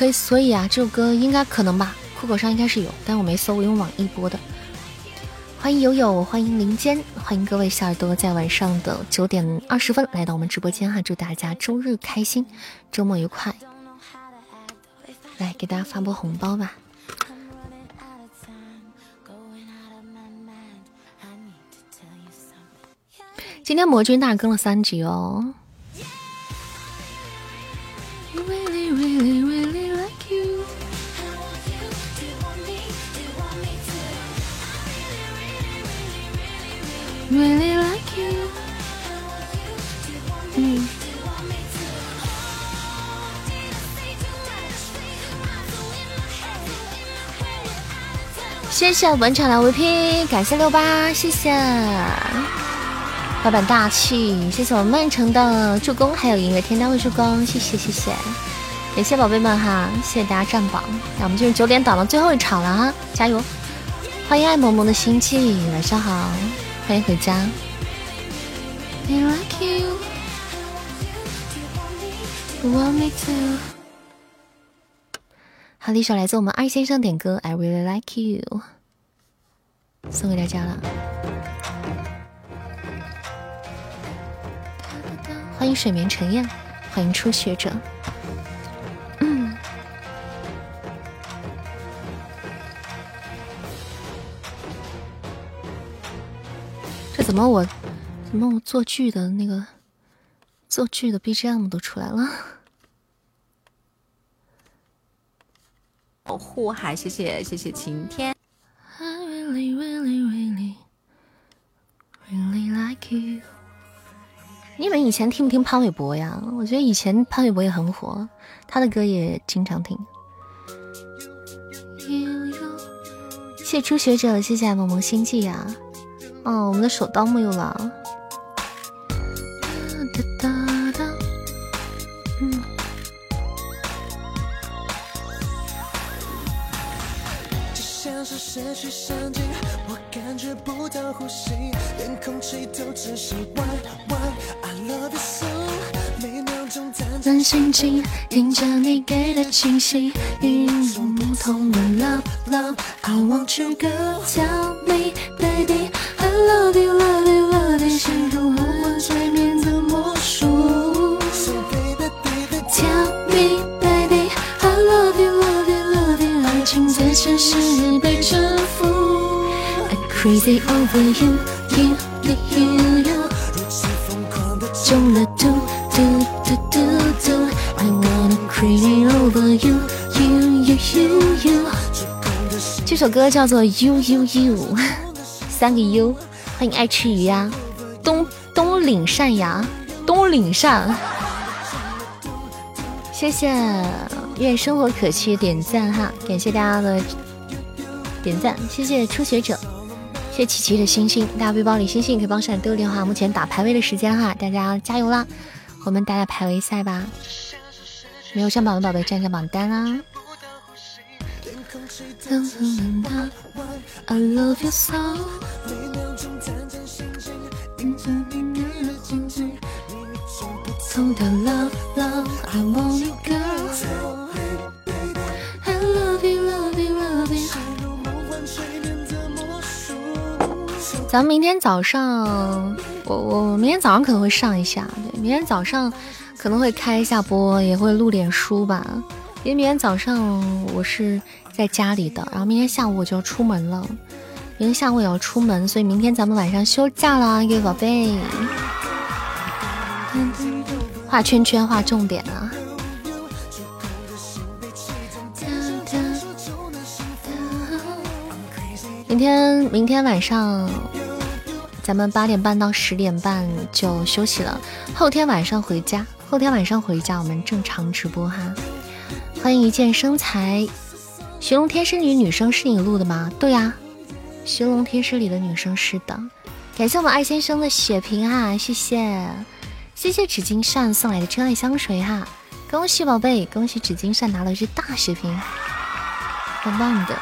可以，所以啊，这首歌应该可能吧，酷狗上应该是有，但我没搜，我用网易播的。欢迎友友，欢迎林间，欢迎各位小耳朵在晚上的九点二十分来到我们直播间哈，祝大家周日开心，周末愉快。来给大家发波红包吧。今天魔君大更了三集哦。Really like you。嗯。谢谢文场的 VP，感谢六八，谢谢老板大气，谢谢我们曼城的助攻，还有音乐天单位助攻，谢谢谢谢，感谢宝贝们哈，谢谢大家占榜，那我们就是九点档的最后一场了哈，加油！欢迎爱萌萌的心悸，晚上好。欢迎回家。好，一首来自我们二先生点歌《I Really Like You》，送给大家了。欢迎水眠陈燕，欢迎初学者。怎么我，怎么我做剧的那个做剧的 BGM 都出来了？
保护海，谢谢谢谢晴天。
你们以前听不听潘玮柏呀？我觉得以前潘玮柏也很火，他的歌也经常听。谢谢初学者，谢谢萌萌心悸呀。哦我们的手刀没有了哒哒哒嗯就像是失去神经我感觉不到呼吸连空气都 i love you so 心听着你给的的 love love i want you girl tell me baby love you, love you, love you，陷入梦幻催眠的魔术。Tell me, baby, I love you, love you, love you，爱情在城市被征服。I'm crazy over you, you, you, you, you。中了毒，毒，毒，毒，毒。I wanna crazy over uuuuuu。这首歌叫做 You, You, You，三个 U。欢迎爱吃鱼呀，东东岭善呀，东岭善，谢谢愿生活可期点赞哈，感谢大家的点赞，谢谢初学者，谢谢琪琪的星星，大家背包里星星可以帮上丢电话，目前打排位的时间哈，大家加油啦，我们打打排位赛吧，没有上榜的宝贝占占榜单啦送的 love love I want you girl。咱们明天早上，我我明天早上可能会上一下，对，明天早上可能会开一下播，也会录点书吧。因为明天早上我是在家里的，然后明天下午我就要出门了。明天下午也要出门，所以明天咱们晚上休假啦，各位宝贝。画圈圈，画重点啊！明天，明天晚上咱们八点半到十点半就休息了，后天晚上回家，后天晚上回家我们正常直播哈。欢迎一见生财，寻龙天师里女生是你录的吗？对呀。寻龙天师里的女生是的，感谢我们二先生的血瓶哈，谢谢，谢谢纸巾扇送来的真爱香水哈，恭喜宝贝，恭喜纸巾扇拿了一支大血瓶，棒棒的。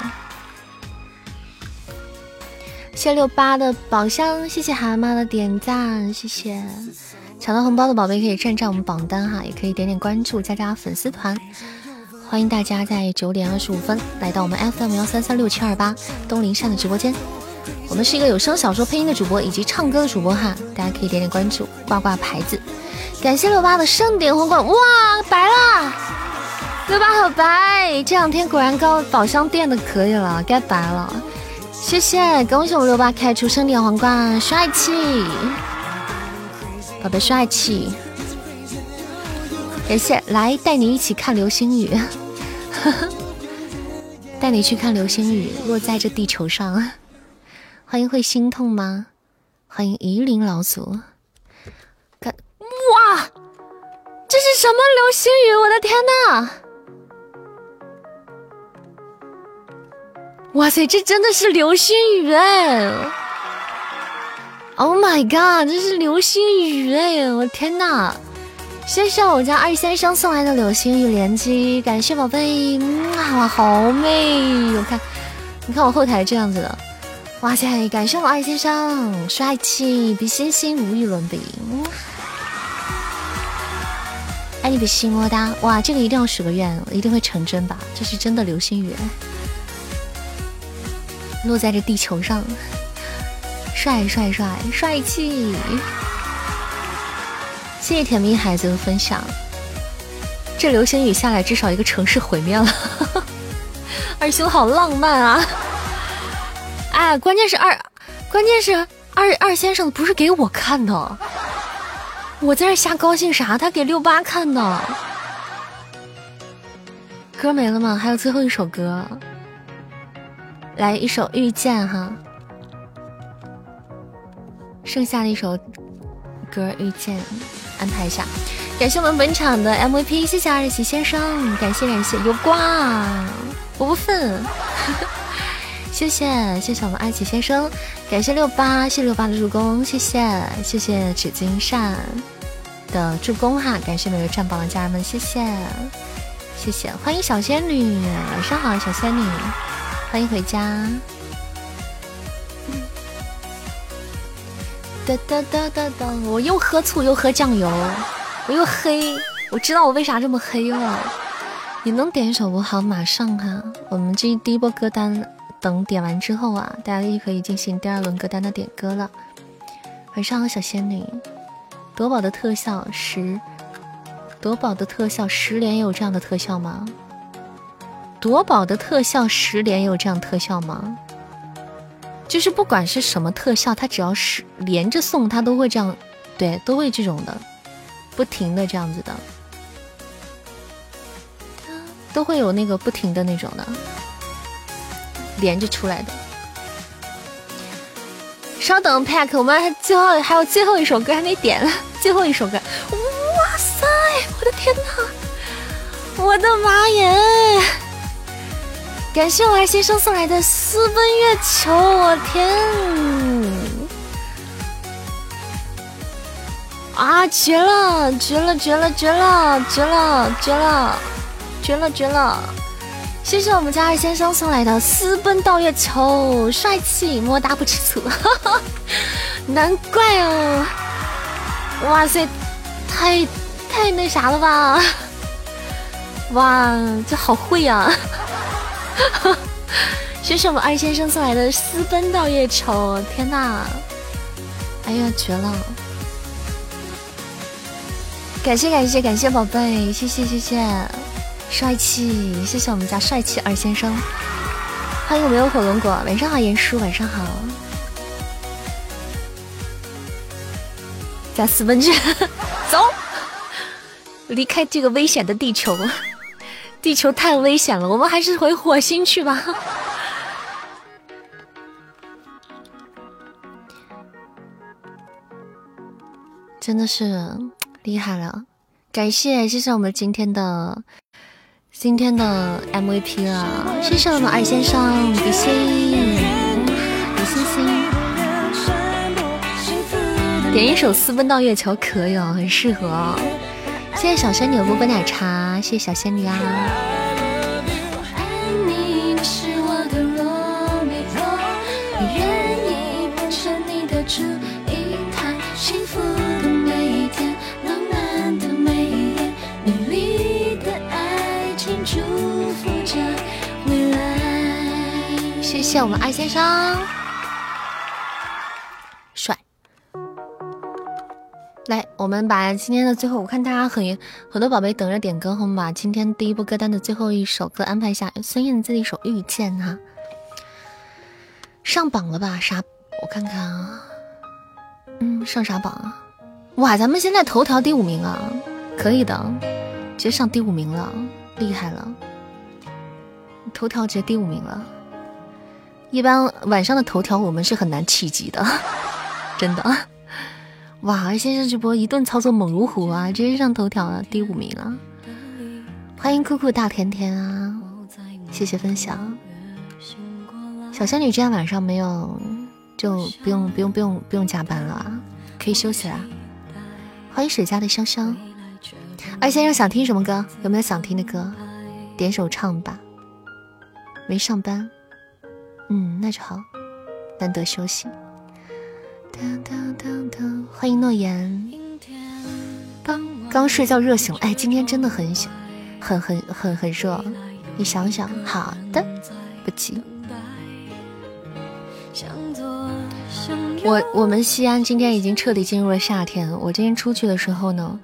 谢六八的宝箱，谢谢蛤蟆的点赞，谢谢。抢到红包的宝贝可以占占我们榜单哈，也可以点点关注，加加粉丝团。欢迎大家在九点二十五分来到我们 FM 幺三三六七二八东林善的直播间。我们是一个有声小说配音的主播以及唱歌的主播哈，大家可以点点关注，挂挂牌子。感谢六八的盛典皇冠，哇，白了！六八好白，这两天果然高宝箱垫的可以了，该白了。谢谢，恭喜我们六八开出盛典皇冠，帅气，宝贝帅气。感谢，来带你一起看流星雨，带你去看流星雨落在这地球上。欢迎会心痛吗？欢迎夷陵老祖。看，哇，这是什么流星雨？我的天呐！哇塞，这真的是流星雨哎！Oh my god，这是流星雨哎！我天呐！谢谢我家二先生送来的流星雨连击，感谢宝贝，哇，好美！我看，你看我后台这样子的，哇塞！感谢我二先生，帅气比星星无与伦比，爱你比心么哒！哇，这个一定要许个愿，一定会成真吧？这是真的流星雨。落在这地球上，帅帅帅帅气！谢谢甜蜜孩子的分享。这流星雨下来，至少一个城市毁灭了。二兄好浪漫啊！哎，关键是二，关键是二二先生不是给我看的，我在这瞎高兴啥？他给六八看的。歌没了吗？还有最后一首歌。来一首遇见哈，剩下的一首歌遇见，安排一下。感谢我们本场的 MVP，谢谢二喜先生，感谢感谢有瓜，我不忿，谢谢谢谢我们爱奇先生，感谢六八，谢谢六八的助攻，谢谢谢谢纸巾扇的助攻哈，感谢每位占榜的家人们，谢谢谢谢，欢迎小仙女，晚上好，小仙女。欢迎回家。哒哒哒哒哒！我又喝醋又喝酱油，我又黑。我知道我为啥这么黑了。你能点一首不？好，马上哈。我们这第一波歌单等点完之后啊，大家就可以进行第二轮歌单的点歌了。晚上好，小仙女。夺宝的特效十，夺宝的特效十连有这样的特效吗？夺宝的特效十连有这样特效吗？就是不管是什么特效，它只要是连着送，它都会这样，对，都会这种的，不停的这样子的，都会有那个不停的那种的，连着出来的。稍等，Pack，我们最后还有最后一首歌还没点，最后一首歌，哇塞，我的天哪，我的妈耶！感谢我二先生送来的私奔月球，我天！啊，绝了，绝了，绝了，绝了，绝了，绝了，绝了，绝了！谢谢我们家二先生送来的私奔到月球，帅气，么哒不吃醋，难怪哦！哇塞，太太那啥了吧！哇，这好会呀！谢谢我们二先生送来的私奔到月球，天哪！哎呀，绝了！感谢感谢感谢宝贝，谢谢谢谢，帅气！谢谢我们家帅气二先生，欢迎我们有火龙果，晚上好，严叔，晚上好。加四分之，走，离开这个危险的地球。地球太危险了，我们还是回火星去吧。真的是厉害了，感谢谢谢我们今天的今天的 MVP 了，谢谢我们二先生比心比心心，点一首《私奔到月球》可以，很适合。谢谢小仙女的波波奶茶，谢谢小仙女啊。谢我们二先生。帅来，我们把今天的最后，我看大家很很多宝贝等着点歌，我们把今天第一波歌单的最后一首歌安排一下，孙燕姿的一首《遇见》哈，上榜了吧？啥？我看看啊，嗯，上啥榜啊？哇，咱们现在头条第五名啊，可以的，直接上第五名了，厉害了，头条直接第五名了。一般晚上的头条我们是很难企及的，真的。哇，二先生直播一顿操作猛如虎啊，直接上头条了，第五名了。欢迎酷酷大甜甜啊，谢谢分享。小仙女今天晚上没有，就不用不用不用不用加班了，可以休息了。欢迎水家的潇潇。二先生想听什么歌？有没有想听的歌？点首唱吧。没上班，嗯，那就好，难得休息。欢迎诺言，刚睡觉热醒，哎，今天真的很想，很很很很热，你想想，好的，不急。我我们西安今天已经彻底进入了夏天。我今天出去的时候呢，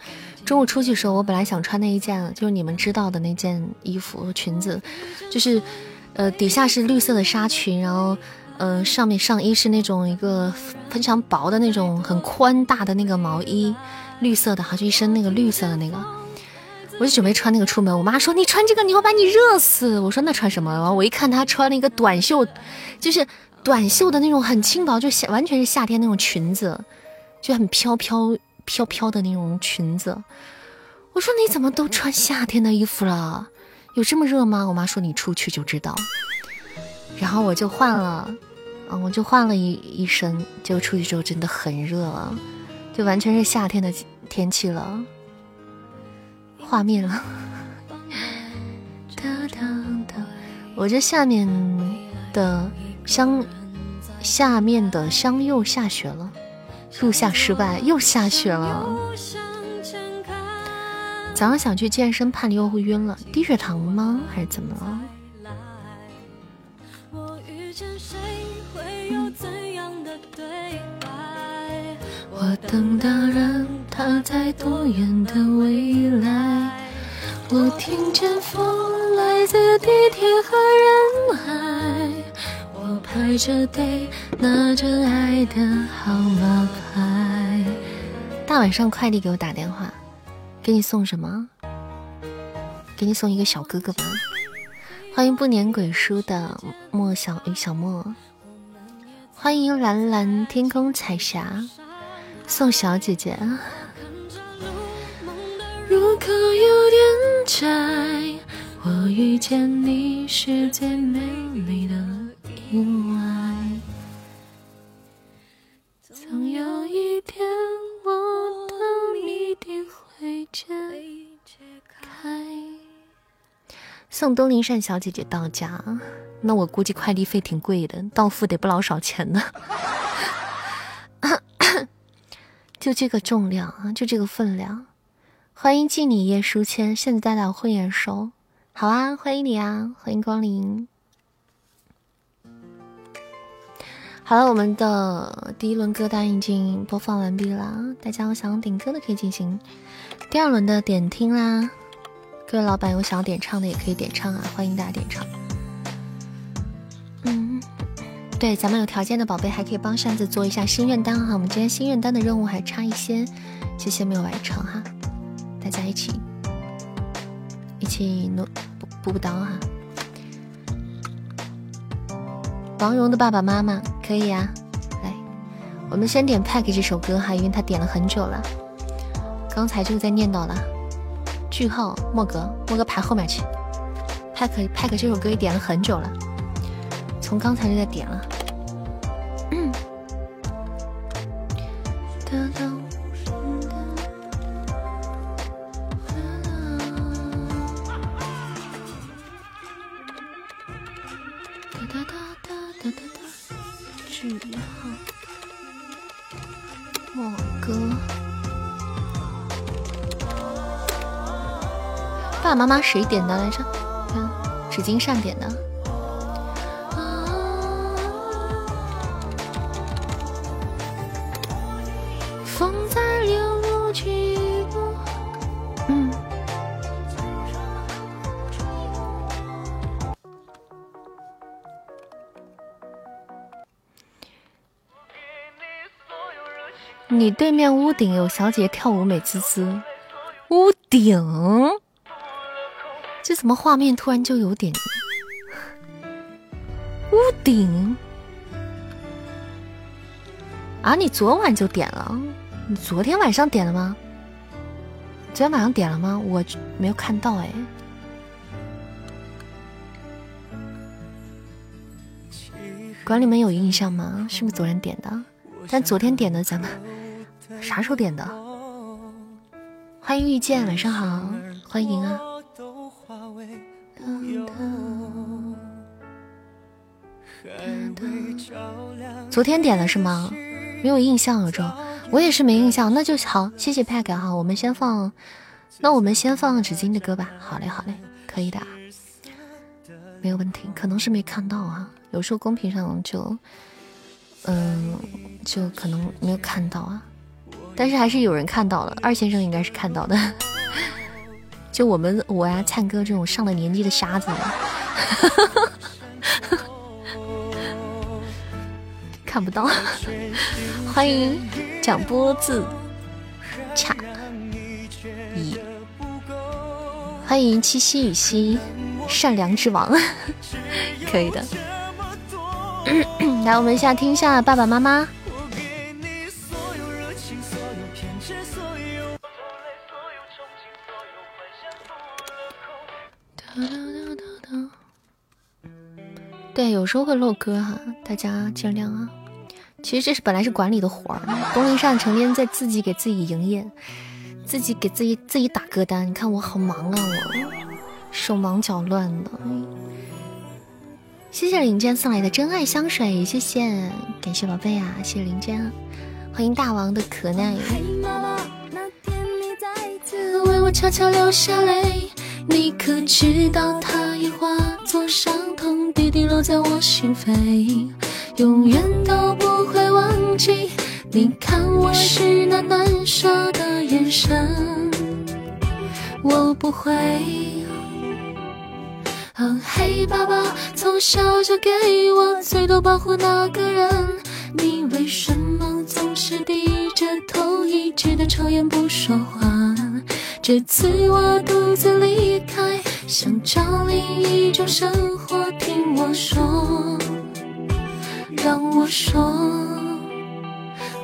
中午出去的时候，我本来想穿那一件，就是你们知道的那件衣服裙子，就是呃底下是绿色的纱裙，然后。嗯，上面上衣是那种一个非常薄的那种很宽大的那个毛衣，绿色的，哈，就一身那个绿色的那个，我就准备穿那个出门。我妈说你穿这个你会把你热死。我说那穿什么？然后我一看她穿了一个短袖，就是短袖的那种很轻薄，就夏完全是夏天那种裙子，就很飘飘飘飘的那种裙子。我说你怎么都穿夏天的衣服了？有这么热吗？我妈说你出去就知道。然后我就换了，嗯，我就换了一一身，就出去之后真的很热，就完全是夏天的天气了，画面了。我这下面的乡，下面的乡又下雪了，入夏失败，又下雪了。早上想去健身，怕你又会晕了，低血糖吗？还是怎么了？我等的人，他在多远的未来？我听见风来自地铁和人海。我排着队，拿着爱的号码牌。大晚上快递给我打电话，给你送什么？给你送一个小哥哥吧。欢迎不粘鬼叔的莫小鱼小莫，欢迎蓝蓝天空彩霞。送小姐姐。有点窄，我遇见你是最美丽的意外。总有一天，我的谜底送东林善小姐姐到家，那我估计快递费挺贵的，到付得不老少钱呢。就这个重量啊，就这个分量。欢迎敬你叶书签，现在带来会眼熟，好啊，欢迎你啊，欢迎光临。好了，我们的第一轮歌单已经播放完毕了，大家有想点歌的可以进行第二轮的点听啦。各位老板有想要点唱的也可以点唱啊，欢迎大家点唱。嗯。对，咱们有条件的宝贝还可以帮扇子做一下心愿单哈。我们今天心愿单的任务还差一些，谢谢没有完成哈。大家一起一起努补补刀哈。王蓉的爸爸妈妈可以呀，来，我们先点 Pack 这首歌哈，因为他点了很久了，刚才就在念叨了。句号，莫格，莫格排后面去。派克派克这首歌也点了很久了，从刚才就在点了。妈妈谁点的来着？看，纸巾扇点的。风在流露起落。嗯。你对面屋顶有小姐跳舞美滋滋，屋顶，这怎么画面突然就有点屋顶啊？你昨晚就点了？你昨天晚上点了吗？昨天晚上点了吗？我没有看到哎。管理们有印象吗？是不是昨天点的？但昨天点的咱们。啥时候点的？欢迎遇见，晚上好，欢迎啊！昨天点了是吗？没有印象了，这我也是没印象，那就好，谢谢 Pack 哈，我们先放，那我们先放纸巾的歌吧。好嘞，好嘞，可以的，没有问题。可能是没看到啊，有时候公屏上就，嗯，就可能没有看到啊。但是还是有人看到了，二先生应该是看到的。就我们我呀，灿哥这种上了年纪的瞎子，看不到。欢迎蒋波字恰一，欢迎七夕雨夕，善良之王，可以的。来，我们现在听一下爸爸妈妈。有时候会漏歌哈，大家见谅啊。其实这是本来是管理的活儿，东林善成天在自己给自己营业，自己给自己自己打歌单。你看我好忙啊，我手忙脚乱的。谢谢林间送来的真爱香水，谢谢，感谢宝贝啊，谢谢林间，欢迎大王的可奈。你可知道，它已化作伤痛，滴滴落在我心扉，永远都不会忘记。你看我时那难舍的眼神，我不会。哦嘿，爸爸，从小就给我最多保护那个人，你为什么总是低着头，一直的抽烟不说话？这次我独自离开，想找另一种生活。听我说，让我说，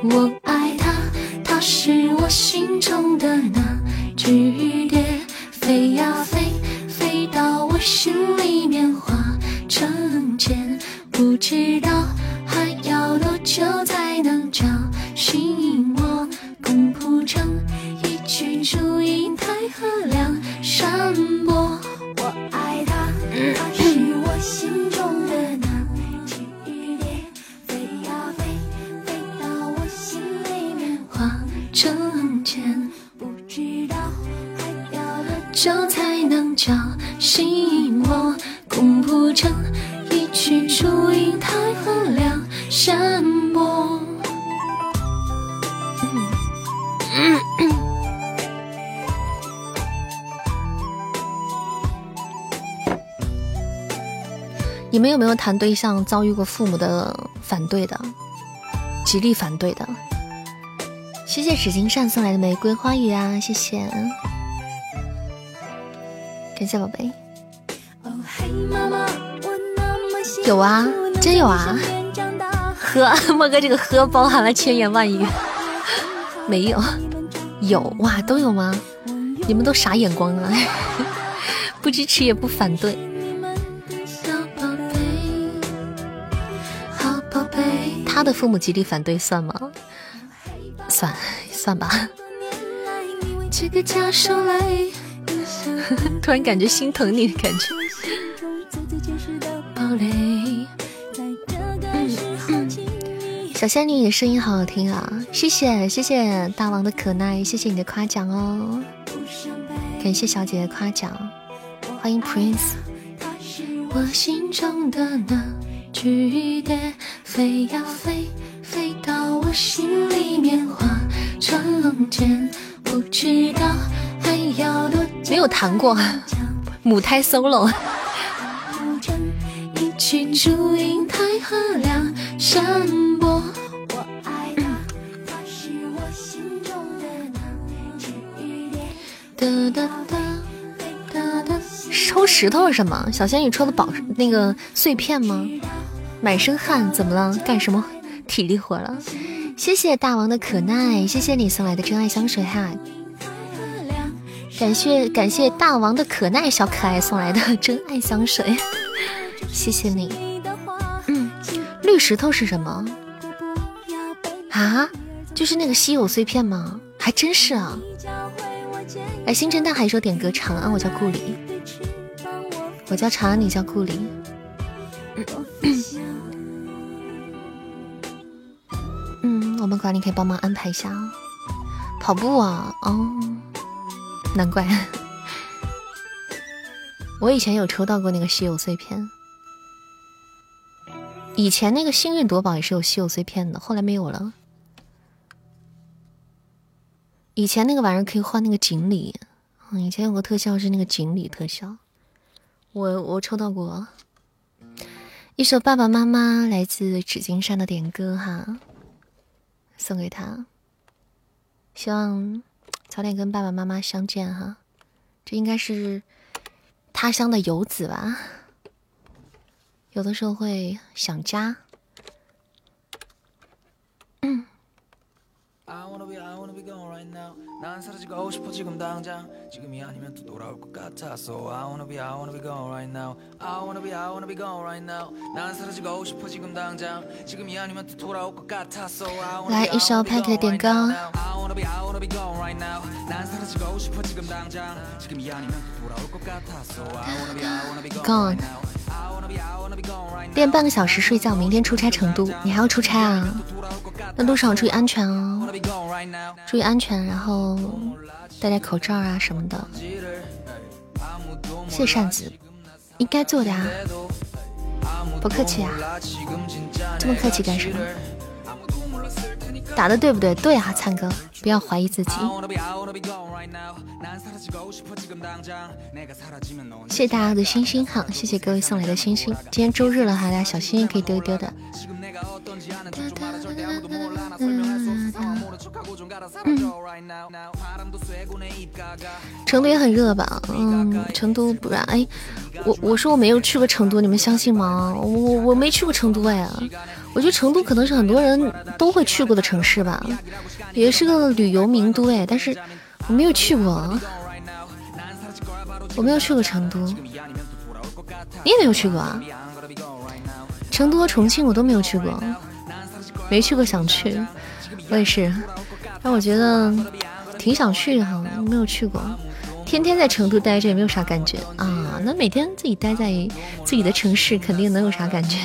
我爱他，他是我心中的那只蝶，飞呀飞，飞到我心里面化成茧，不知道还要多久才能叫醒我，共谱成。去祝英台河两山伯，我爱他，他是我心中的那只蝶，飞呀飞，飞到我心里面化成茧，不知道还要多久才能叫醒我，共谱成一曲祝英台河两山泊。你们有没有谈对象遭遇过父母的反对的，极力反对的？谢谢纸巾扇送来的玫瑰花语啊，谢谢，感谢宝贝。有啊，真有啊。呵，莫哥这个呵包含了千言万语。没有，有哇，都有吗？你们都啥眼光啊？不支持也不反对。他的父母极力反对，算吗？算，算吧。突然感觉心疼你的感觉。小仙女，你的声音好好听啊！谢谢谢谢大王的可耐，谢谢你的夸奖哦，感谢小姐姐夸奖，欢迎 Prince。我心中的那句蝶，飞呀飞，飞到我心里面化成龙茧，不知道还要多久。没有谈过 母胎 solo。一起祝英台和梁山泊。抽石头是什么？小仙女抽的宝那个碎片吗？满身汗，怎么了？干什么体力活了？谢谢大王的可耐，谢谢你送来的真爱香水哈。感谢感谢大王的可耐小可爱送来的 真爱香水，谢谢你。嗯，绿石头是什么？啊？就是那个稀有碎片吗？还真是啊！哎，星辰大海说点歌长安，我叫顾里，我叫长安，你叫顾里。嗯，我们管理可以帮忙安排一下啊。跑步啊，哦，难怪。我以前有抽到过那个稀有碎片，以前那个幸运夺宝也是有稀有碎片的，后来没有了。以前那个玩意儿可以换那个锦鲤，嗯，以前有个特效是那个锦鲤特效，我我抽到过一首《爸爸妈妈》来自紫金山的点歌哈，送给他，希望早点跟爸爸妈妈相见哈，这应该是他乡的游子吧，有的时候会想家。嗯。 난 사라지고 싶어 지금 당장 지금이 아니면 또 돌아올 것 같아서 I wanna be I wanna be gone right now I wanna be I wanna be gone right now 난 사라지고 싶어 지금 당장 지금이 아니면 또 돌아올 것 같아서 I wanna be I wanna be gone right now I wanna be I wanna be gone right now 난 사라지고 싶어 지금 당장 지금이 아니면 또 돌아올 것 같아서 I wanna be I wanna be gone right now 练半个小时睡觉，明天出差成都，你还要出差啊？那路上注意安全哦，注意安全，然后戴戴口罩啊什么的。谢扇子，应该做的啊，不客气啊，这么客气干什么？打的对不对？对啊，灿哥，不要怀疑自己。谢谢大家的星星哈，谢谢各位送来的星星。今天周日了哈，大家小心心可以丢一丢的。成都也很热吧？嗯，成都不然哎，我我说我没有去过成都，你们相信吗？我我没去过成都哎，我觉得成都可能是很多人都会去过的城市吧，也是个旅游名都哎，但是我没有去过，我没有去过成都，你也没有去过啊？成都和、重庆我都没有去过，没去过想去，我也是，但我觉得挺想去的哈，没有去过。天天在成都待着也没有啥感觉啊，那每天自己待在自己的城市，肯定能有啥感觉？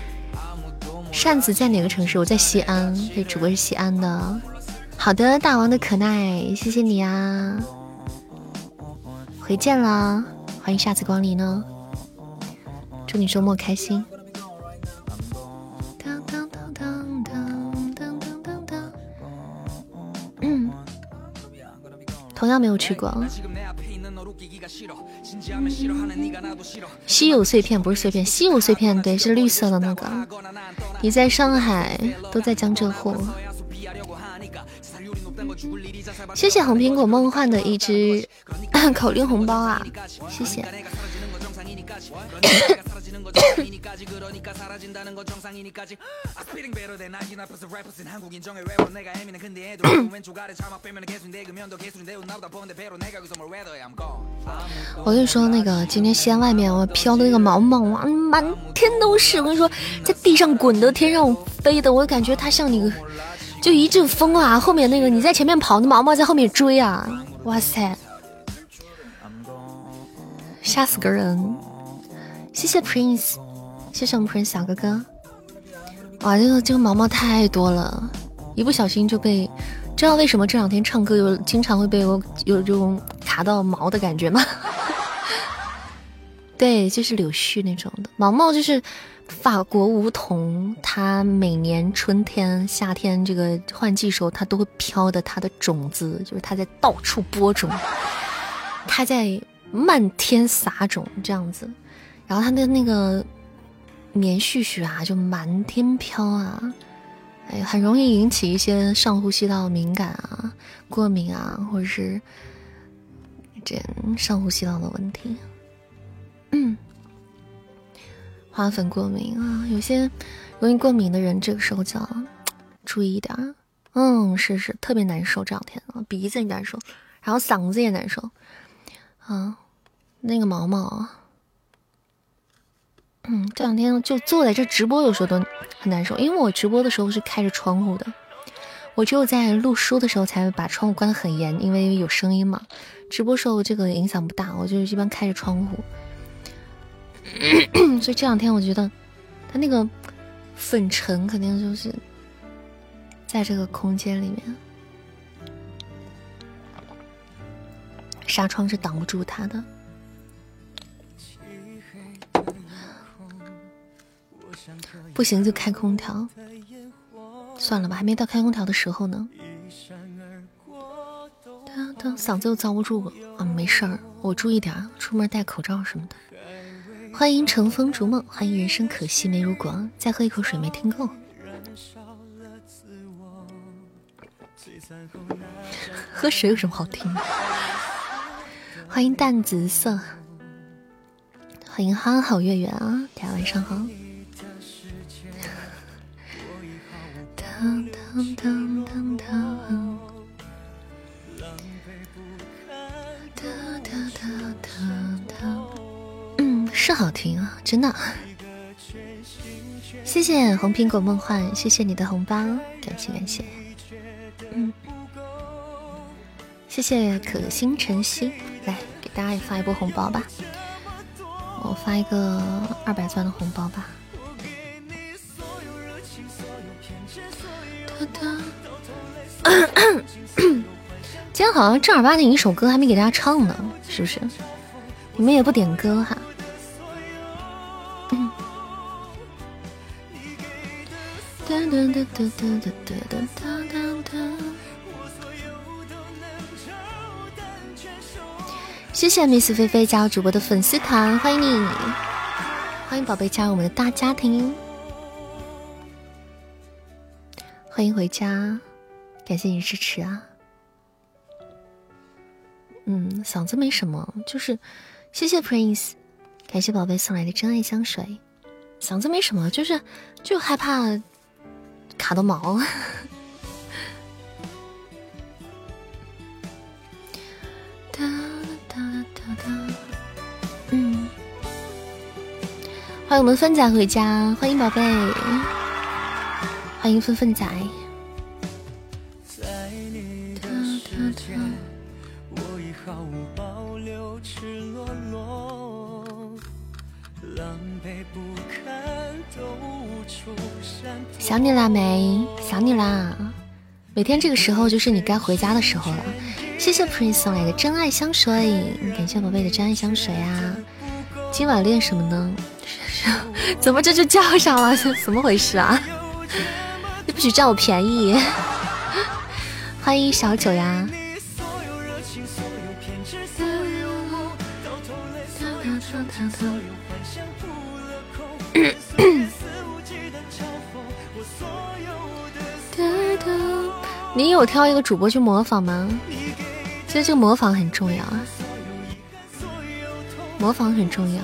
扇子在哪个城市？我在西安，这主播是西安的。好的，大王的可耐，谢谢你啊！回见了，欢迎下次光临呢。祝你周末开心。同样没有去过。稀有碎片不是碎片，稀有碎片对，是绿色的那个。你在上海，都在江浙沪。谢谢红苹果梦幻的一只 口令红包啊，谢谢。我跟你说，那个今天西安外面我飘的那个毛毛啊，满天都是。我跟你说，在地上滚的，天上飞的，我感觉它像那个，就一阵风啊，后面那个你在前面跑，那毛毛在后面追啊，哇塞，吓死个人！谢谢 Prince，谢谢我们 Prince 小哥哥。哇，这个这个毛毛太多了，一不小心就被。知道为什么这两天唱歌有经常会被我有这种卡到毛的感觉吗？对，就是柳絮那种的毛毛，就是法国梧桐，它每年春天、夏天这个换季时候，它都会飘的，它的种子就是它在到处播种，它在漫天撒种这样子，然后它的那个棉絮絮啊，就满天飘啊。哎，很容易引起一些上呼吸道敏感啊、过敏啊，或者是这上呼吸道的问题。嗯，花粉过敏啊，有些容易过敏的人，这个时候就要注意一点。嗯，是是，特别难受，这两天啊，鼻子也难受，然后嗓子也难受。啊，那个毛毛。嗯，这两天就坐在这直播，有时候都很难受，因为我直播的时候是开着窗户的，我只有在录书的时候才会把窗户关得很严，因为有声音嘛。直播时候这个影响不大，我就一般开着窗户。所以这两天我觉得，它那个粉尘肯定就是在这个空间里面，纱窗是挡不住它的。不行就开空调，算了吧，还没到开空调的时候呢。嗓子又遭不住了啊，没事儿，我注意点，出门戴口罩什么的。欢迎乘风逐梦，欢迎人生可惜没如果，再喝一口水没听够。喝水有什么好听的？欢迎淡紫色，欢迎憨好月圆啊，大家晚上好。噔噔噔噔噔嗯，是好听啊，真的。谢谢红苹果梦幻，谢谢你的红包，感谢感谢。嗯，谢谢可心晨曦，来给大家也发一波红包吧。我发一个二百钻的红包吧。今天好像正儿八经一首歌还没给大家唱呢，是不是？你们也不点歌哈？谢谢 Miss 菲菲加入主播的粉丝团，欢迎你，欢迎宝贝加入我们的大家庭。欢迎回家，感谢你支持啊！嗯，嗓子没什么，就是谢谢 Prince，感谢宝贝送来的真爱香水。嗓子没什么，就是就害怕卡到毛。哒哒哒哒，嗯，欢迎我们芬仔回家，欢迎宝贝。欢迎纷纷仔。想你啦，没，想你啦！每天这个时候就是你该回家的时候了。谢谢 Prince 送来的真爱香水，感谢宝贝的真爱香水啊！今晚练什么呢？怎么这就叫上了？怎么回事啊？你不许占我便宜！欢迎小九呀！你有挑一个主播去模仿吗？其实这个模仿很重要啊，模仿很重要。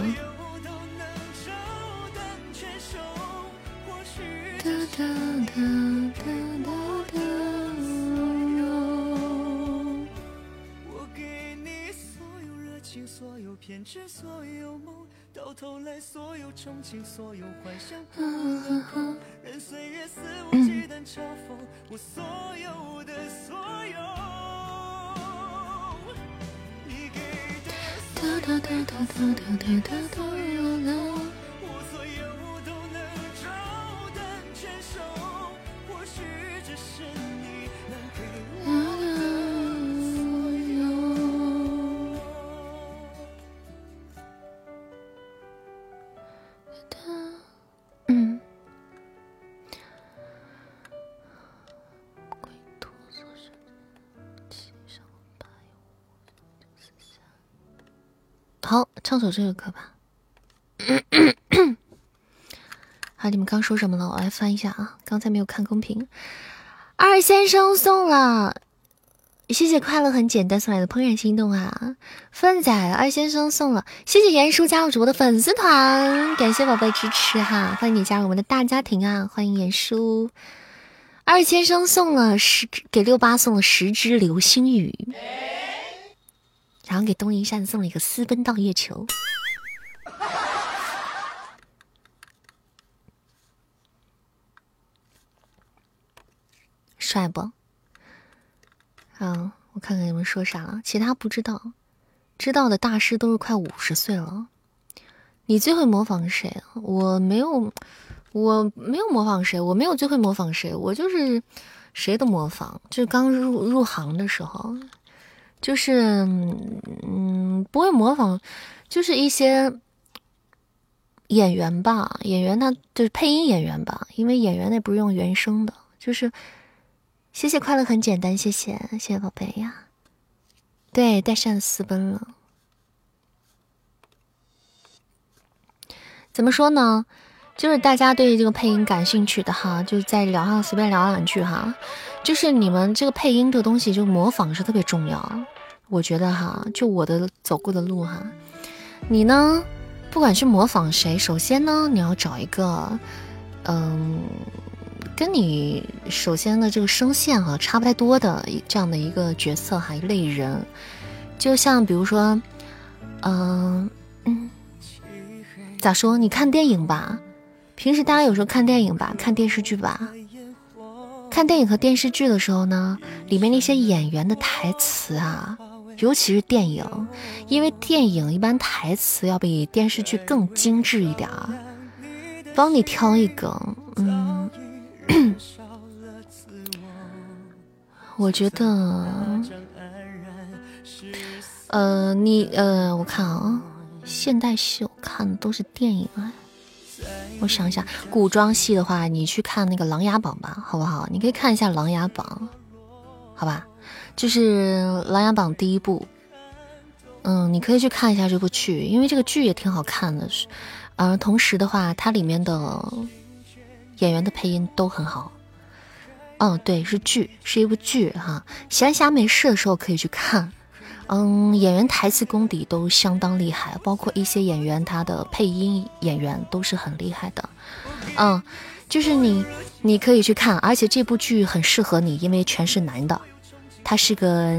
到头来，所有憧憬，所有幻想，不能空。任岁月肆无忌惮嘲讽我所有的所有。你给的所有的所有的所有的所有我所有都能照单全收。或许这是你。好，唱首这个歌吧。好，你们刚说什么了？我来翻一下啊，刚才没有看公屏。二先生送了，谢谢快乐很简单送来的怦然心动啊！奋仔二先生送了，谢谢严叔加入主播的粉丝团，感谢宝贝支持哈，欢迎你加入我们的大家庭啊！欢迎严叔。二先生送了十，给六八送了十支流星雨。然后给东一善送了一个私奔到月球，帅不？啊，我看看你们说啥了，其他不知道，知道的大师都是快五十岁了。你最会模仿谁？我没有，我没有模仿谁，我没有最会模仿谁，我就是谁都模仿，就刚入入行的时候。就是，嗯，不会模仿，就是一些演员吧，演员他就是配音演员吧，因为演员那不是用原声的。就是，谢谢快乐很简单，谢谢谢谢宝贝呀。对，带扇私奔了。怎么说呢？就是大家对这个配音感兴趣的哈，就在聊上随便聊两句哈。就是你们这个配音这个东西，就模仿是特别重要。我觉得哈，就我的走过的路哈，你呢，不管是模仿谁，首先呢，你要找一个，嗯，跟你首先的这个声线哈差不太多的这样的一个角色哈一类人，就像比如说，嗯嗯，咋说？你看电影吧，平时大家有时候看电影吧，看电视剧吧。看电影和电视剧的时候呢，里面那些演员的台词啊，尤其是电影，因为电影一般台词要比电视剧更精致一点儿。帮你挑一个，嗯，我觉得，呃，你呃，我看啊，现代戏我看的都是电影啊。我想一下，古装戏的话，你去看那个《琅琊榜》吧，好不好？你可以看一下《琅琊榜》，好吧？就是《琅琊榜》第一部，嗯，你可以去看一下这部剧，因为这个剧也挺好看的。是，而同时的话，它里面的演员的配音都很好。嗯，对，是剧，是一部剧哈。闲暇没事的时候可以去看。嗯，演员台词功底都相当厉害，包括一些演员他的配音演员都是很厉害的。嗯，就是你，你可以去看，而且这部剧很适合你，因为全是男的，他是个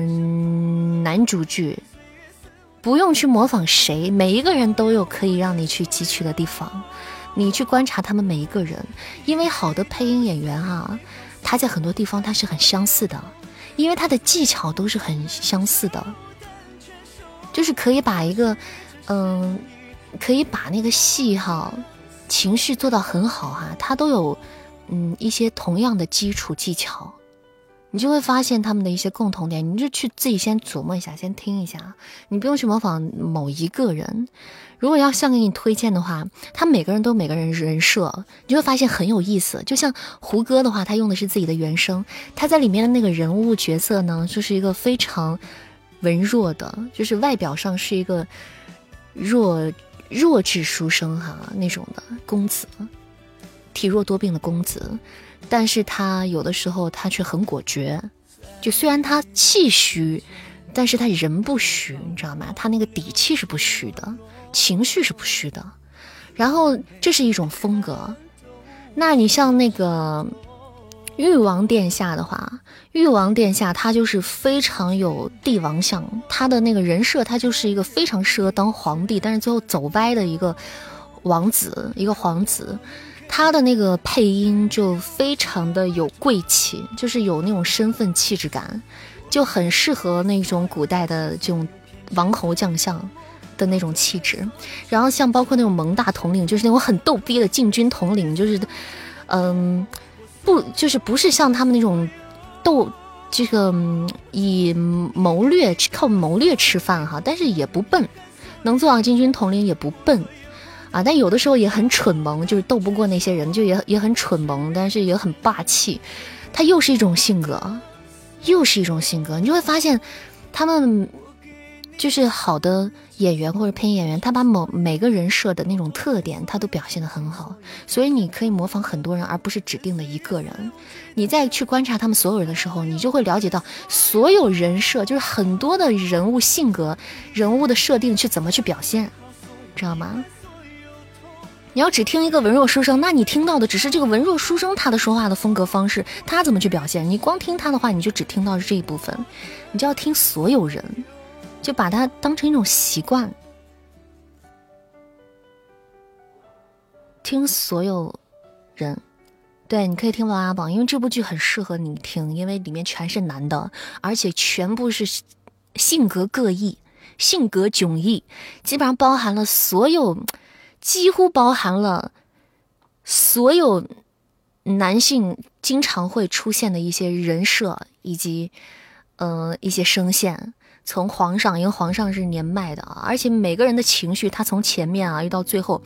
男主剧，不用去模仿谁，每一个人都有可以让你去汲取的地方，你去观察他们每一个人，因为好的配音演员啊，他在很多地方他是很相似的，因为他的技巧都是很相似的。就是可以把一个，嗯，可以把那个戏哈，情绪做到很好哈，他都有，嗯，一些同样的基础技巧，你就会发现他们的一些共同点，你就去自己先琢磨一下，先听一下，你不用去模仿某一个人。如果要像给你推荐的话，他每个人都每个人人设，你就会发现很有意思。就像胡歌的话，他用的是自己的原声，他在里面的那个人物角色呢，就是一个非常。文弱的，就是外表上是一个弱弱智书生哈那种的公子，体弱多病的公子，但是他有的时候他却很果决，就虽然他气虚，但是他人不虚，你知道吗？他那个底气是不虚的，情绪是不虚的，然后这是一种风格。那你像那个。誉王殿下的话，誉王殿下他就是非常有帝王相，他的那个人设，他就是一个非常适合当皇帝，但是最后走歪的一个王子，一个皇子。他的那个配音就非常的有贵气，就是有那种身份气质感，就很适合那种古代的这种王侯将相的那种气质。然后像包括那种蒙大统领，就是那种很逗逼的禁军统领，就是，嗯。不就是不是像他们那种斗这个以谋略靠谋略吃饭哈，但是也不笨，能做到禁军统领也不笨啊，但有的时候也很蠢萌，就是斗不过那些人，就也也很蠢萌，但是也很霸气，他又是一种性格，又是一种性格，你就会发现他们。就是好的演员或者配音演员，他把某每个人设的那种特点，他都表现得很好，所以你可以模仿很多人，而不是指定的一个人。你再去观察他们所有人的时候，你就会了解到所有人设，就是很多的人物性格、人物的设定去怎么去表现，知道吗？你要只听一个文弱书生，那你听到的只是这个文弱书生他的说话的风格方式，他怎么去表现？你光听他的话，你就只听到这一部分，你就要听所有人。就把它当成一种习惯，听所有人，对，你可以听王阿榜，因为这部剧很适合你听，因为里面全是男的，而且全部是性格各异、性格迥异，基本上包含了所有，几乎包含了所有男性经常会出现的一些人设以及呃一些声线。从皇上，因为皇上是年迈的啊，而且每个人的情绪，他从前面啊，又到最后，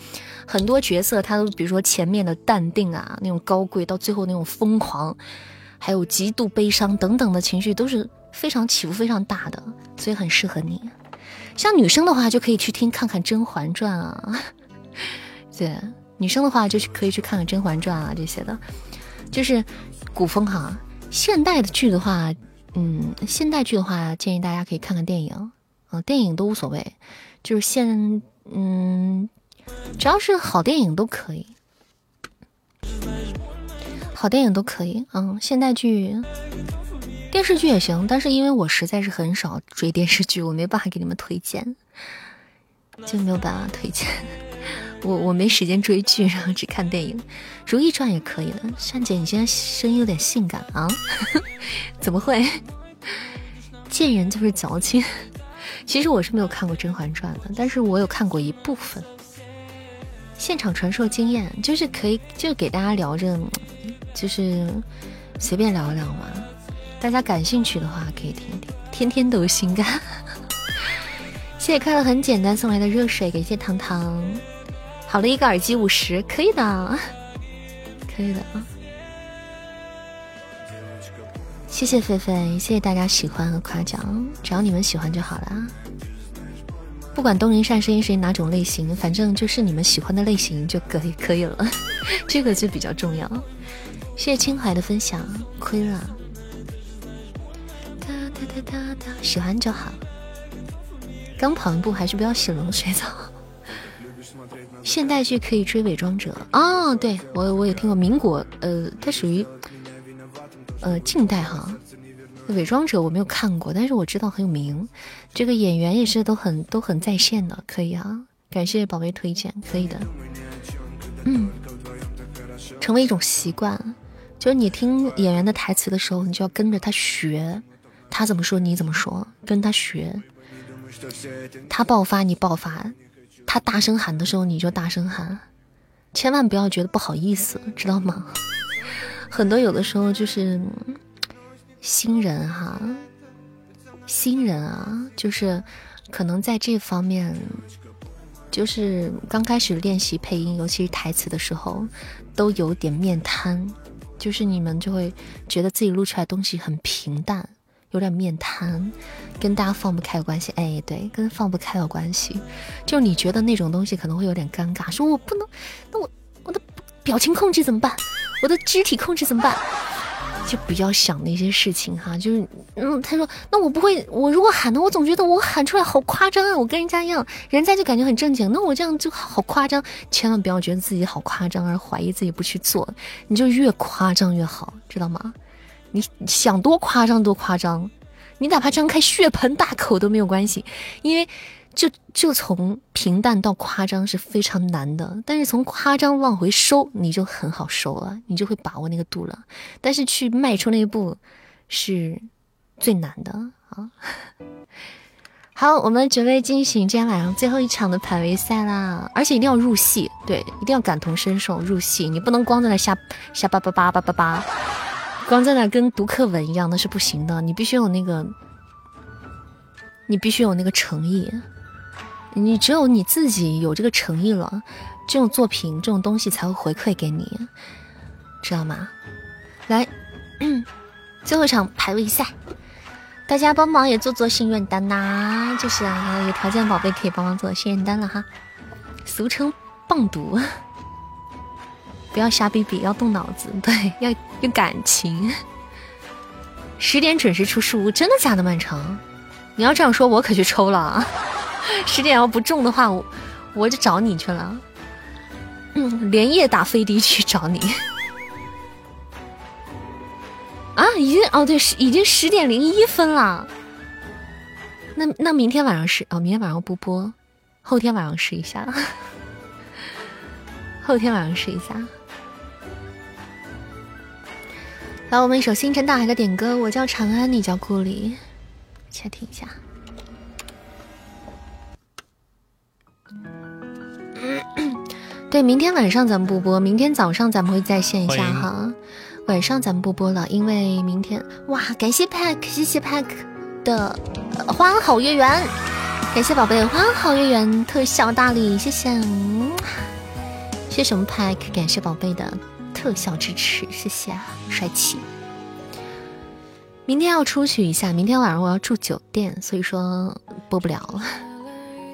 很多角色他都，比如说前面的淡定啊，那种高贵，到最后那种疯狂，还有极度悲伤等等的情绪，都是非常起伏非常大的，所以很适合你。像女生的话，就可以去听看看《甄嬛传》啊，对，女生的话就是可以去看看《甄嬛传》啊这些的，就是古风哈。现代的剧的话。嗯，现代剧的话，建议大家可以看看电影，啊，电影都无所谓，就是现，嗯，只要是好电影都可以，好电影都可以，嗯，现代剧、电视剧也行，但是因为我实在是很少追电视剧，我没办法给你们推荐，就没有办法推荐。我我没时间追剧，然后只看电影，《如懿传》也可以的。善姐，你现在声音有点性感啊？怎么会？贱人就是矫情。其实我是没有看过《甄嬛传》的，但是我有看过一部分。现场传授经验，就是可以就给大家聊着，就是随便聊一聊嘛。大家感兴趣的话可以听听。天天都性感。谢谢快乐很简单送来的热水，感谢糖糖。好了一个耳机五十，可以的，可以的啊！谢谢菲菲，谢谢大家喜欢和夸奖，只要你们喜欢就好了。不管东林善声音是哪种类型，反正就是你们喜欢的类型就可以 可以了，这个就比较重要。谢谢清怀的分享，亏了。喜欢就好。刚跑完步，还是不要洗冷水澡。现代剧可以追《伪装者》哦，对我我也听过民国，呃，它属于呃近代哈，《伪装者》我没有看过，但是我知道很有名，这个演员也是都很都很在线的，可以啊，感谢宝贝推荐，可以的，嗯，成为一种习惯，就是你听演员的台词的时候，你就要跟着他学，他怎么说你怎么说，跟他学，他爆发你爆发。他大声喊的时候，你就大声喊，千万不要觉得不好意思，知道吗？很多有的时候就是新人哈，新人啊，就是可能在这方面，就是刚开始练习配音，尤其是台词的时候，都有点面瘫，就是你们就会觉得自己录出来东西很平淡。有点面瘫，跟大家放不开有关系。哎，对，跟放不开有关系。就你觉得那种东西可能会有点尴尬，说我不能，那我我的表情控制怎么办？我的肢体控制怎么办？就不要想那些事情哈。就是，嗯，他说，那我不会，我如果喊的，我总觉得我喊出来好夸张啊，我跟人家一样，人家就感觉很正经，那我这样就好夸张。千万不要觉得自己好夸张而怀疑自己不去做，你就越夸张越好，知道吗？你想多夸张多夸张，你哪怕张开血盆大口都没有关系，因为就就从平淡到夸张是非常难的，但是从夸张往回收你就很好收了，你就会把握那个度了。但是去迈出那一步是最难的啊！好，我们准备进行今天晚上最后一场的排位赛啦！而且一定要入戏，对，一定要感同身受入戏。你不能光在那瞎瞎叭叭叭叭叭叭，光在那跟读课文一样，那是不行的。你必须有那个，你必须有那个诚意。你只有你自己有这个诚意了，这种作品这种东西才会回馈给你，知道吗？来，最后一场排位赛。大家帮忙也做做心愿单呐，就是啊，有条件的宝贝可以帮忙做心愿单了哈，俗称棒读，不要瞎逼逼，要动脑子，对，要有感情。十点准时出书屋，真的假的？漫长，你要这样说，我可去抽了。十点要不中的话，我我就找你去了，嗯，连夜打飞的去找你。啊，已经哦，对，已经十点零一分了。那那明天晚上试哦，明天晚上不播，后天晚上试一下。后天晚上试一下。来，我们一首星辰大海的点歌，我叫长安，你叫顾里，且听一下。对，明天晚上咱们不播，明天早上咱们会在线一下哈。晚上咱们不播了，因为明天哇！感谢 Pack，谢谢 Pack 的花好月圆，感谢宝贝花好月圆特效大礼，谢谢，谢谢我们 Pack，感谢宝贝的特效支持，谢谢啊，帅气。明天要出去一下，明天晚上我要住酒店，所以说播不了了，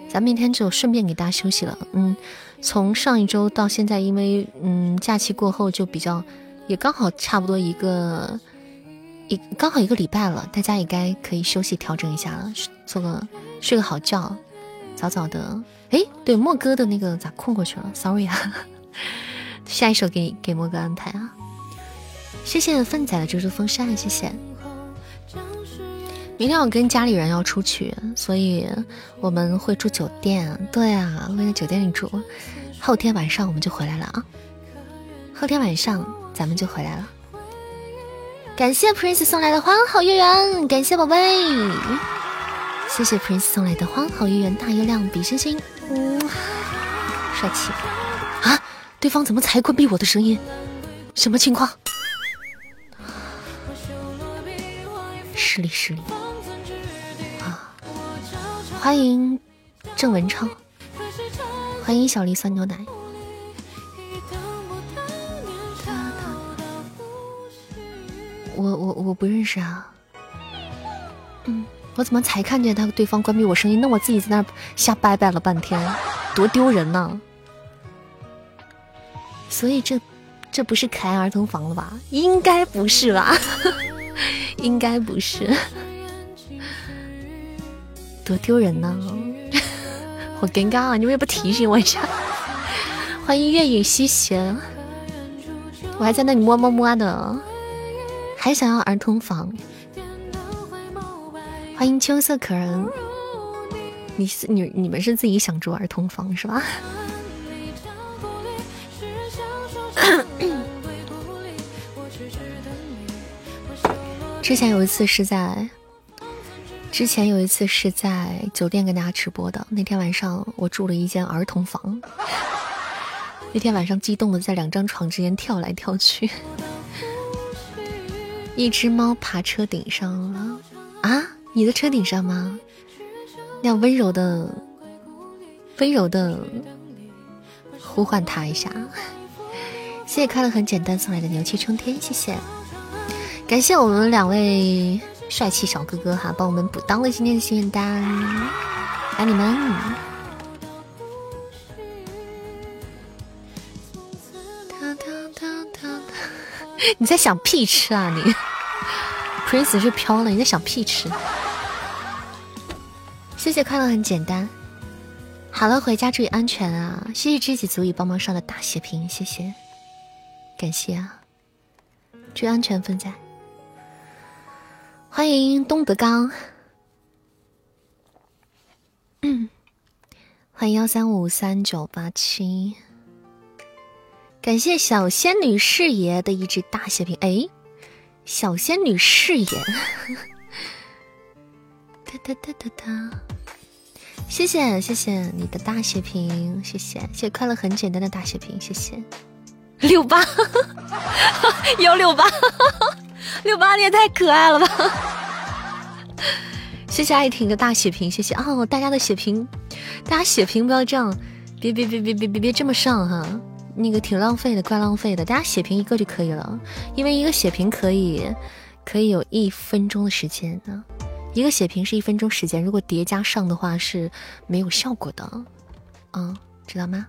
咱明天就顺便给大家休息了。嗯，从上一周到现在，因为嗯假期过后就比较。也刚好差不多一个一刚好一个礼拜了，大家也该可以休息调整一下了，做个睡个好觉，早早的。哎，对，莫哥的那个咋空过去了？Sorry 啊，下一首给给莫哥安排啊。谢谢粪仔的遮住风扇，谢谢。明天我跟家里人要出去，所以我们会住酒店。对啊，会在酒店里住。后天晚上我们就回来了啊。后天晚上。咱们就回来了，感谢 Prince 送来的花好月圆，感谢宝贝，谢谢 Prince 送来的花好月圆，大月亮比星星，嗯，帅气啊！对方怎么才关闭我的声音？什么情况？失礼失礼啊！欢迎郑文超，欢迎小梨酸牛奶。我我我不认识啊，嗯，我怎么才看见他对方关闭我声音？那我自己在那瞎掰掰了半天，多丢人呢！所以这这不是可爱儿童房了吧？应该不是吧？应该不是，多丢人呢！好尴尬啊！你们也不提醒我一下？欢迎月影西斜，我还在那里摸摸摸的。还想要儿童房？欢迎秋色可人，你是你你们是自己想住儿童房是吧？之前有一次是在，之前有一次是在酒店跟大家直播的。那天晚上我住了一间儿童房，那天晚上激动的在两张床之间跳来跳去。一只猫爬车顶上了啊！你的车顶上吗？要温柔的、温柔的呼唤它一下。谢谢快乐很简单送来的牛气冲天，谢谢。感谢我们两位帅气小哥哥哈，帮我们补当了今天的心愿单，爱你们。你在想屁吃啊你？Prince 是飘了，你在想屁吃？谢谢快乐很简单。好了，回家注意安全啊！谢谢知己足以帮忙上的大血瓶，谢谢，感谢啊！注意安全，分仔。欢迎东德刚，嗯，欢迎幺三五三九八七。感谢小仙女视野的一只大血瓶，哎，小仙女视野，哒哒哒哒哒。谢谢谢谢你的大血瓶，谢谢谢谢快乐很简单的大血瓶，谢谢六八。幺六八。六八你也太可爱了吧！谢谢爱婷的大血瓶，谢谢。哦，大家的血瓶，大家血瓶不要这样，别别别别别别别这么上哈，那个挺浪费的，怪浪费的，大家血瓶一个就可以了，因为一个血瓶可以可以有一分钟的时间呢。一个血瓶是一分钟时间，如果叠加上的话是没有效果的，嗯，知道吗？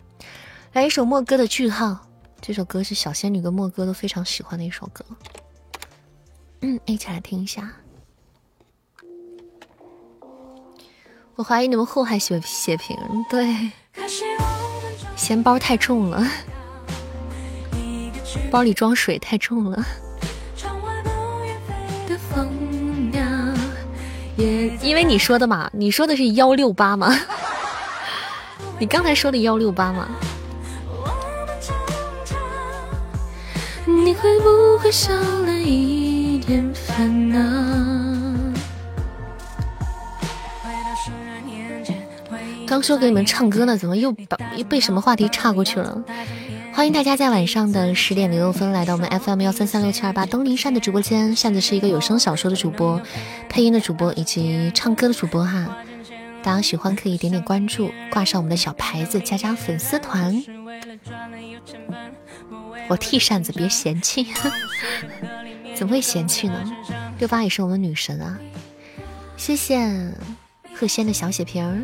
来一首莫哥的句号，这首歌是小仙女跟莫哥都非常喜欢的一首歌，嗯，一起来听一下。我怀疑你们祸害血血瓶，对，嫌包太重了，包里装水太重了。因为你说的嘛，你说的是幺六八吗？你刚才说的幺六八吗？你会不会少了一点烦恼？刚说给你们唱歌呢，怎么又把又被什么话题岔过去了？欢迎大家在晚上的十点零六分来到我们 FM 幺三三六七二八东林山的直播间。扇子是一个有声小说的主播、配音的主播以及唱歌的主播哈。大家喜欢可以点点关注，挂上我们的小牌子，加加粉丝团。我替扇子别嫌弃，怎么会嫌弃呢？六八也是我们女神啊！谢谢贺仙的小血瓶儿。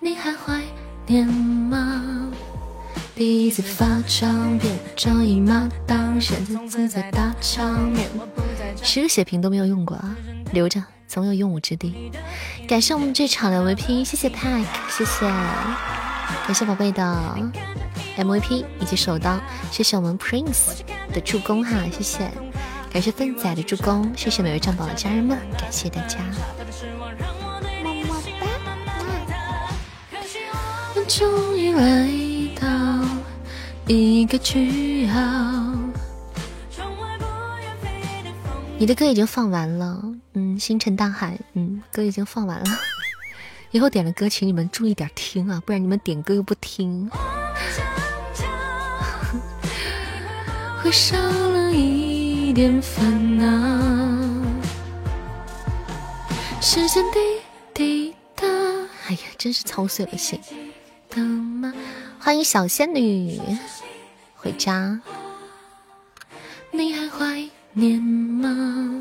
你还怀念吗？第一次发唱片，张姨妈当选自在大场面，十个血瓶都没有用过啊，留着总有用武之地。感谢我们这场的 MVP，谢谢 Pack，谢谢，感谢宝贝的 MVP 以及手刀，谢谢我们 Prince 的助攻哈，谢谢，感谢芬仔的助攻，谢谢每位战宝的家人们，感谢大家。终于来到一个句号。你的歌已经放完了，嗯，星辰大海，嗯，歌已经放完了。以后点的歌，请你们注意点听啊，不然你们点歌又不听，会少了一点烦恼。时间滴滴答，哎呀，真是操碎了心。欢迎小仙女回家。你还怀念吗？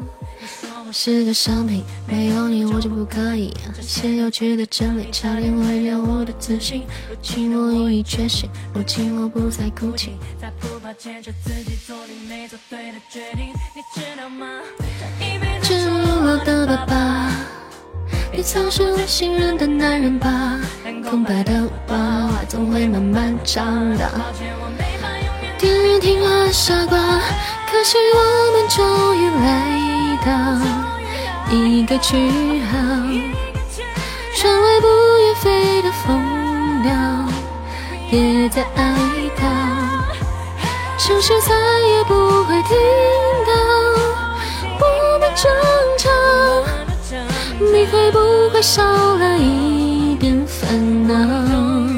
是个商品，没有你我就不可以。写有趣的真理，差点毁掉我的自信。如今我已觉醒，如今我不再哭泣。在不怕坚持自己做你没做对的决定。你知道的爸爸。你曾是我信任的男人吧？空白的娃娃总会慢慢长大。电人听话的傻瓜，可惜我们终于来到一个句号。窗外不愿飞的蜂鸟也在哀悼，城市再也不会听到我们争吵。你会不会少了一点烦恼？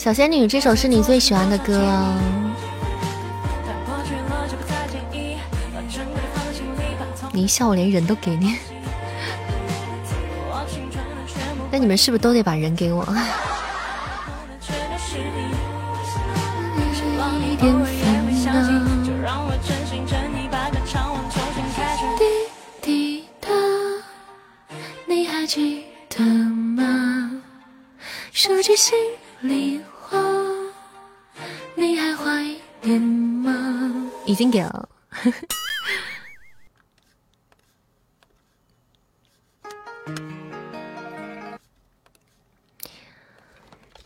小仙女，这首是你最喜欢的歌。你一笑，我连人都给你。那你们是不是都得把人给我？滴滴答，你还记得吗？说句心里怀念吗？已经给了。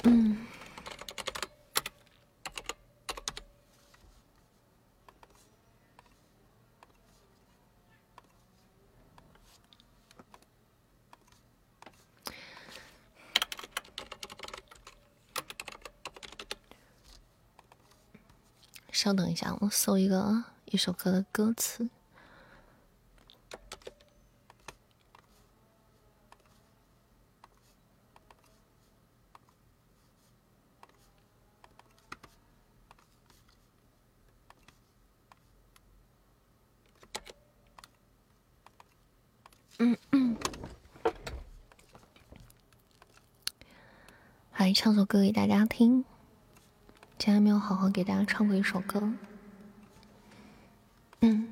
嗯。稍等一下，我搜一个一首歌的歌词。嗯嗯，来唱首歌给大家听。今天没有好好给大家唱过一首歌。嗯。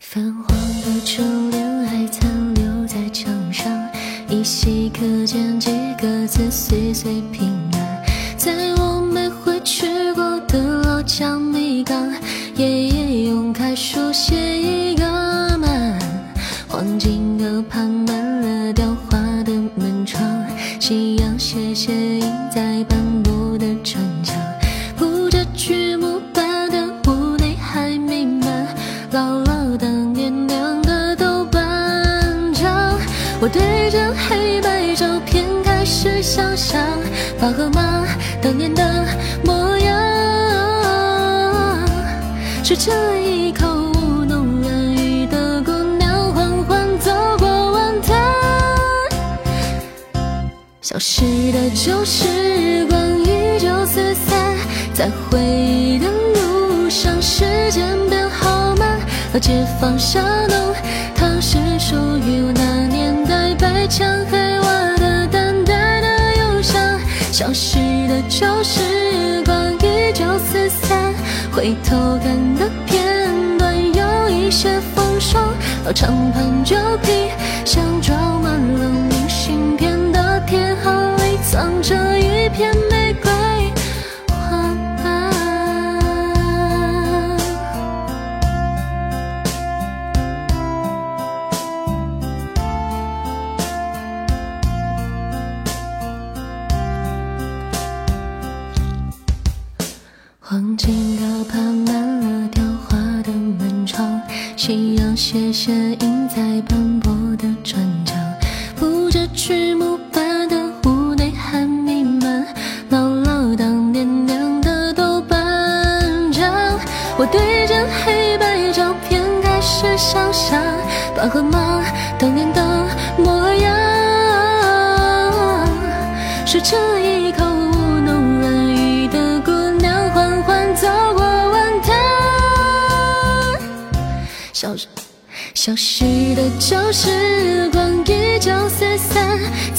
泛黄的旧脸还残留在墙上，依稀可见几个字岁岁平安，在我没回去过的老家米缸，爷爷用楷书写在斑驳的砖墙，铺着剧木板的屋内还弥漫姥姥当年酿的豆瓣酱，我对着黑白照片开始想象爸和妈当年的模样，吃这一口消失的旧时光依旧四散，在回忆的路上，时间变好慢。老街坊小弄，它是属于我那年代白墙黑瓦的淡淡的忧伤。消失的旧时光依旧四散，回头看的片段有一些风霜。老长盘旧皮箱装满了藏着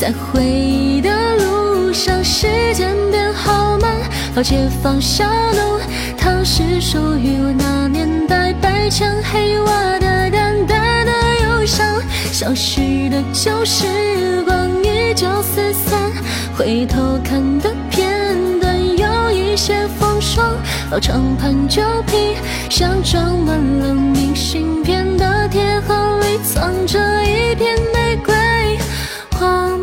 在回忆的路上，时间变好慢。老街坊小弄，它是属于我那年代白墙黑瓦的淡淡的忧伤。消失的旧时光依旧四散，回头看的片段有一些风霜。老长盘旧皮箱装满了明信片的铁盒里藏着一片玫瑰花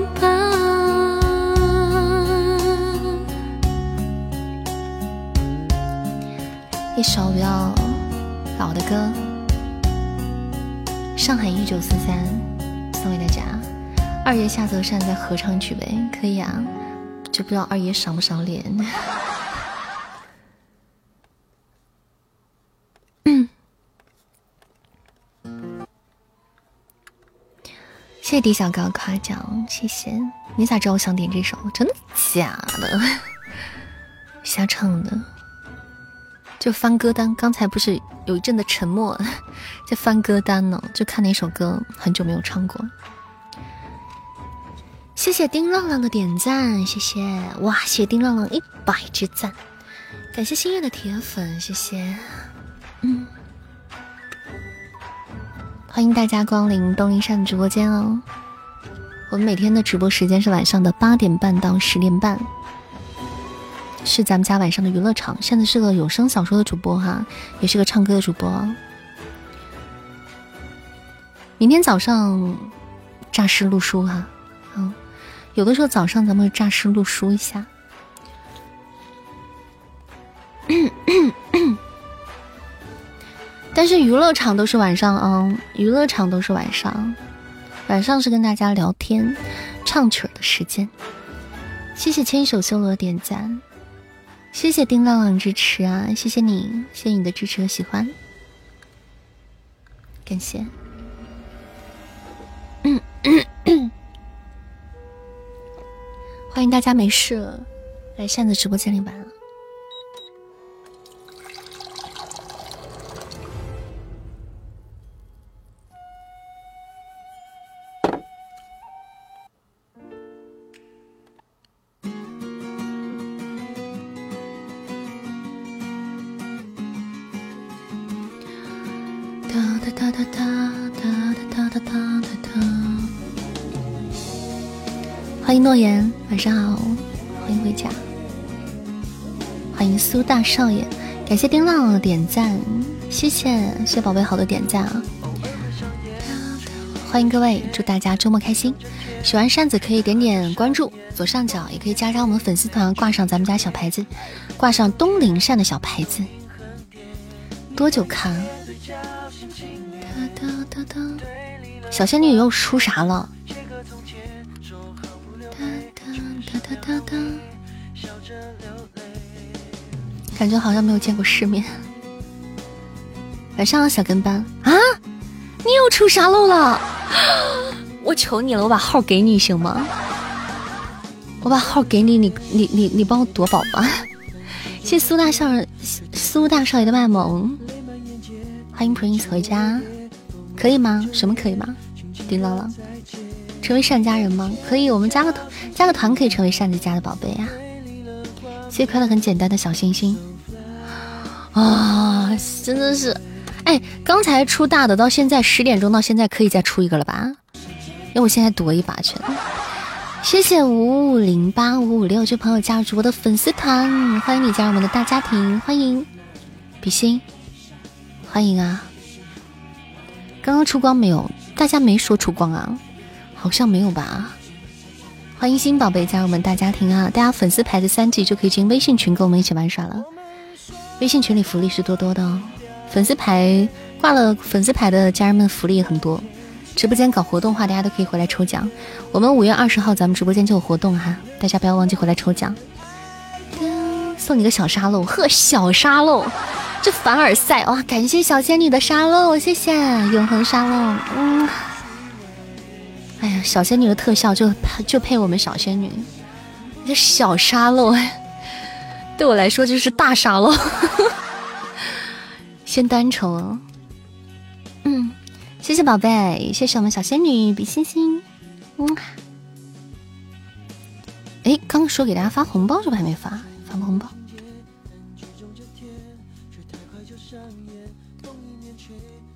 歌，《上海一九四三》送给大家。二爷下泽山再合唱曲呗，可以啊，就不知道二爷赏不赏脸。谢谢迪小高夸奖，谢谢。你咋知道我想点这首？真的假的？瞎唱的。就翻歌单，刚才不是有一阵的沉默，在翻歌单呢，就看哪首歌很久没有唱过。谢谢丁浪浪的点赞，谢谢哇，谢丁浪浪一百只赞，感谢心月的铁粉，谢谢，嗯，欢迎大家光临东林善直播间哦。我们每天的直播时间是晚上的八点半到十点半。是咱们家晚上的娱乐场，现在是个有声小说的主播哈，也是个唱歌的主播。明天早上诈尸录书哈，嗯，有的时候早上咱们诈尸录书一下。但是娱乐场都是晚上啊，娱乐场都是晚上，晚上是跟大家聊天。唱曲的时间。谢谢牵手修罗点赞，谢谢丁浪浪支持啊！谢谢你，谢谢你的支持和喜欢，感谢。欢迎大家没事来扇子直播间里玩了。大少爷，感谢丁浪点赞，谢谢谢谢宝贝好多点赞啊！欢迎各位，祝大家周末开心。喜欢扇子可以点点关注，左上角也可以加加我们粉丝团，挂上咱们家小牌子，挂上东林扇的小牌子。多久看？小仙女又出啥了？感觉好像没有见过世面。晚上好，小跟班啊！你又出啥漏了？我求你了，我把号给你行吗？我把号给你，你你你你帮我夺宝吧！谢谢苏大少爷，苏大少爷的卖萌，欢迎 Prince 回家，可以吗？什么可以吗？丁浪浪，成为善家人吗？可以，我们加个团，加个团可以成为善子家的宝贝呀。谢谢快乐很简单的小星星啊，真的是，哎，刚才出大的，到现在十点钟到现在可以再出一个了吧？要我现在夺一把去。谢谢五五零八五五六这朋友加入主播的粉丝团，欢迎你加入我们的大家庭，欢迎比心，欢迎啊！刚刚出光没有？大家没说出光啊？好像没有吧？欢迎新宝贝加入我们大家庭啊！大家粉丝牌子三级就可以进微信群跟我们一起玩耍了，微信群里福利是多多的，粉丝牌挂了粉丝牌的家人们福利也很多。直播间搞活动的话，大家都可以回来抽奖。我们五月二十号咱们直播间就有活动哈，大家不要忘记回来抽奖。送你个小沙漏，呵，小沙漏，这凡尔赛哇！感谢小仙女的沙漏，谢谢永恒沙漏。嗯，哎呀，小仙女的特效就就配我们小仙女，这小沙漏对我来说就是大沙漏。先单抽，嗯。谢谢宝贝，谢谢我们小仙女比心心，嗯，哎，刚说给大家发红包，是不还没发？发红包？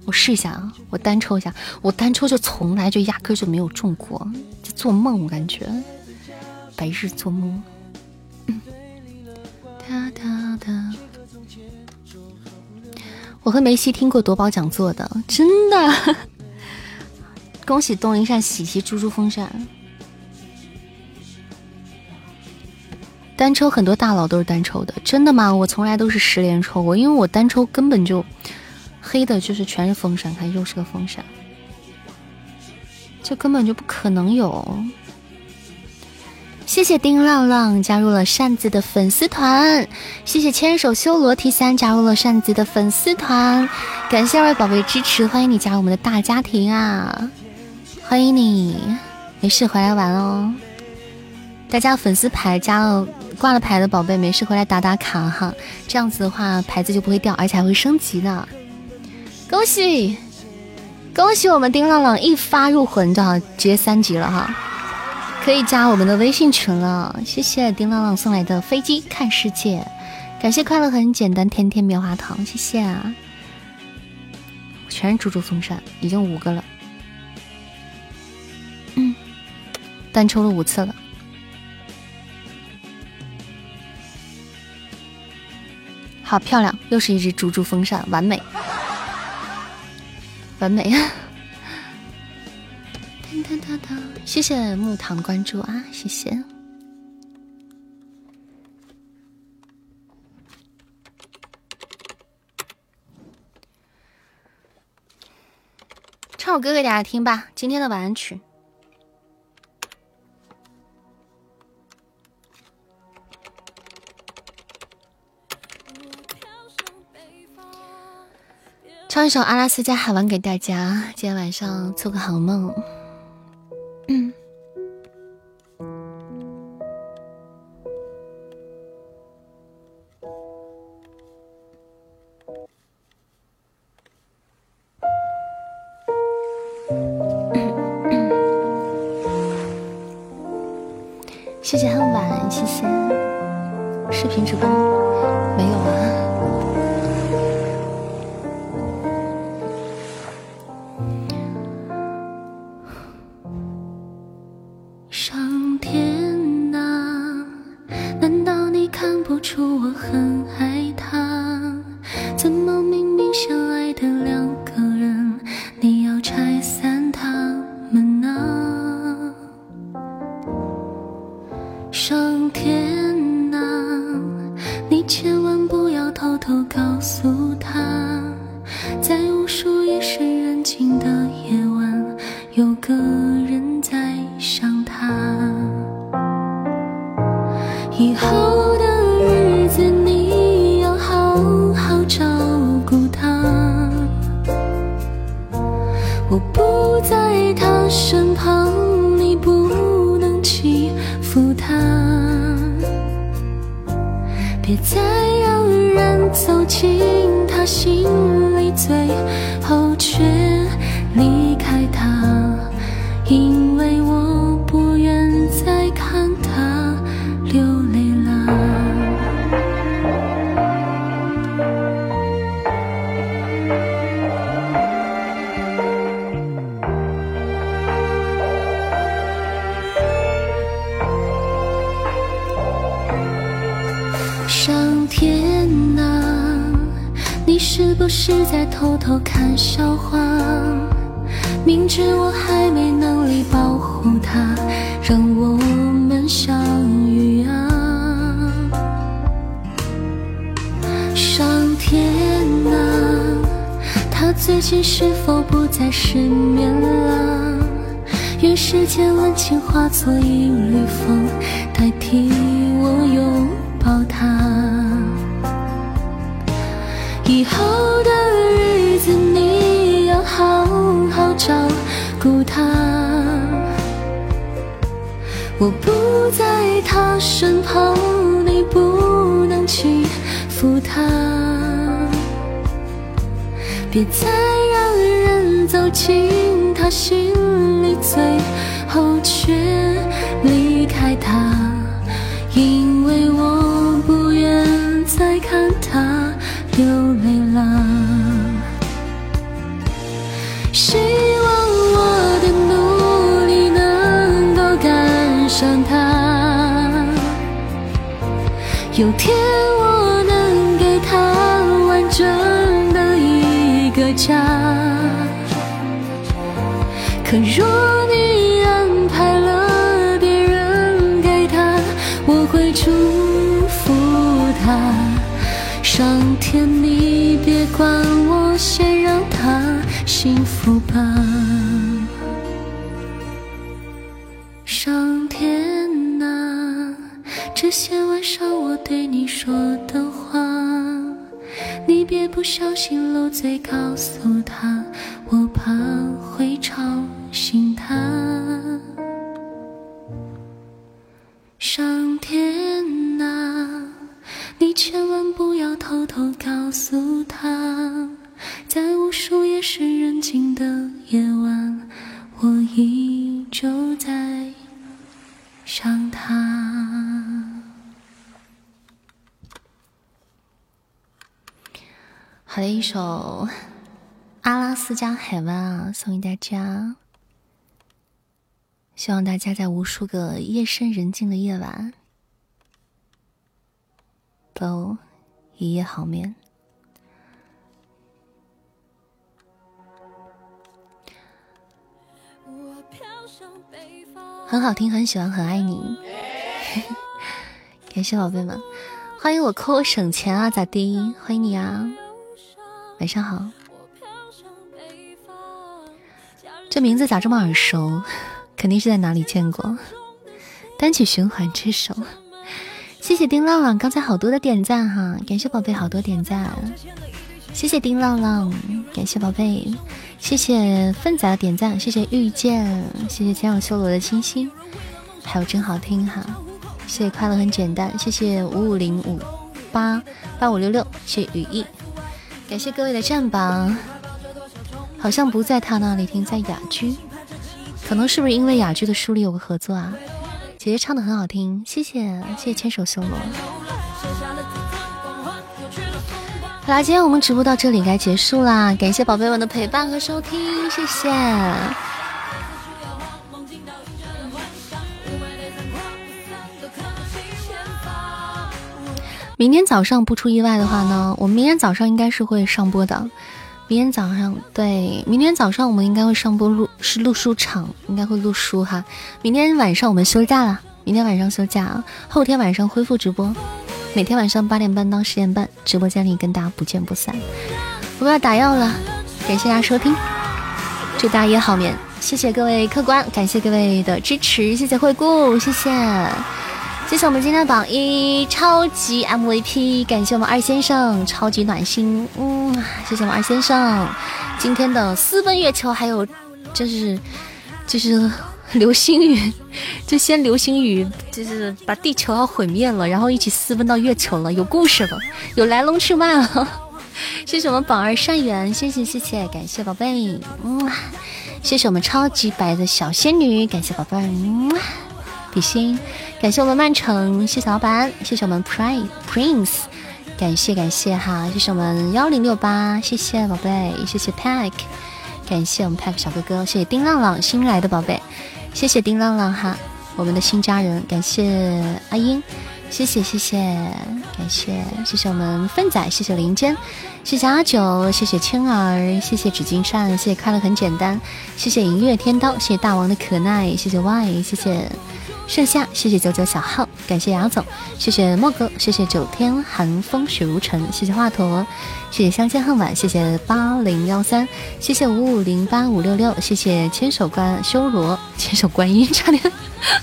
我试一下啊，我单抽一下，我单抽就从来就压根就没有中过，在做梦，我感觉白日做梦。我和梅西听过夺宝讲座的，真的。恭喜东林善喜提猪猪风扇，单抽很多大佬都是单抽的，真的吗？我从来都是十连抽，我因为我单抽根本就黑的，就是全是风扇，看又是个风扇，这根本就不可能有。谢谢丁浪浪加入了扇子的粉丝团，谢谢牵手修罗 T 三加入了扇子的粉丝团，感谢二位宝贝支持，欢迎你加入我们的大家庭啊！欢迎你，没事回来玩哦。大家粉丝牌加了挂了牌的宝贝，没事回来打打卡哈，这样子的话牌子就不会掉，而且还会升级的。恭喜恭喜我们丁浪浪一发入魂就直接三级了哈。可以加我们的微信群了，谢谢丁浪浪送来的飞机看世界，感谢快乐很简单天天棉花糖，谢谢啊，全是猪猪风扇，已经五个了，嗯，单抽了五次了，好漂亮，又是一只猪猪风扇，完美，完美。啊，噔噔噔噔！谢谢木糖关注啊谢谢。唱首歌给大家听吧今天的晚安曲。唱一首阿拉斯加海湾给大家今天晚上做个好梦。嗯。谢谢很晚，谢谢。视频直播没有个人在想他。以后偷看笑话？明知我还没能力保护他，让我们相遇啊！上天啊，他最近是否不再失眠了？愿世间温情化作一缕风，代替我拥我不在他身旁，你不能欺负他。别再让人走进他心里，最后却离开他，因为我不愿再看有天我能给他完整的一个家。可若你安排了别人给他，我会祝福他。上天，你别管我，先让他幸福吧。小心漏嘴告诉他，我怕好的，一首《阿拉斯加海湾》啊，送给大家。希望大家在无数个夜深人静的夜晚，都一夜好眠。很好听，很喜欢，很爱你。感谢宝贝们，欢迎我扣我省钱啊，咋地？欢迎你啊，晚上好。这名字咋这么耳熟？肯定是在哪里见过。单曲循环这首，谢谢丁浪浪刚才好多的点赞哈，感谢宝贝好多点赞。谢谢丁浪浪，感谢宝贝，谢谢奋仔的点赞，谢谢遇见，谢谢千手修罗的星星，还有真好听哈，谢谢快乐很简单，谢谢五五零五八八五六六，谢谢雨翼，感谢各位的站榜，好像不在他那里听，在雅居，可能是不是因为雅居的书里有个合作啊？姐姐唱的很好听，谢谢谢谢牵手修罗。好啦，今天我们直播到这里该结束啦，感谢宝贝们的陪伴和收听，谢谢。明天早上不出意外的话呢，我们明天早上应该是会上播的。明天早上对，明天早上我们应该会上播录，是录书场，应该会录书哈。明天晚上我们休假了，明天晚上休假，后天晚上恢复直播。每天晚上八点半到十点半，直播间里跟大家不见不散。我们要打药了，感谢大家收听，祝大家夜好眠。谢谢各位客官，感谢各位的支持，谢谢惠顾，谢谢，谢谢我们今天的榜一超级 MVP，感谢我们二先生超级暖心，嗯，谢谢我们二先生今天的私奔月球，还有就是就是。流星雨，就先流星雨，就是把地球要毁灭了，然后一起私奔到月球了，有故事了，有来龙去脉了。谢谢我们宝儿善缘，谢谢谢谢，感谢宝贝，嗯，谢谢我们超级白的小仙女，感谢宝贝，嗯，比心，感谢我们曼城，谢谢老板，谢谢我们 Pri Prince，感谢感谢哈，谢谢我们幺零六八，谢谢宝贝，谢谢 Pack，感谢我们 Pack 小哥哥，谢谢丁浪浪新来的宝贝。谢谢丁浪浪哈，我们的新家人，感谢阿英，谢谢谢谢，感谢谢谢我们奋仔，谢谢林坚，谢谢阿九，谢谢青儿，谢谢紫金扇，谢谢快乐很简单，谢谢银月天刀，谢谢大王的可耐，谢谢 Y，谢谢。盛夏，谢谢九九小号，感谢雅总，谢谢莫哥，谢谢九天寒风雪如尘，谢谢华佗，谢谢相见恨晚，谢谢八零幺三，谢谢五五零八五六六，谢谢千手观修罗，千手观音差点，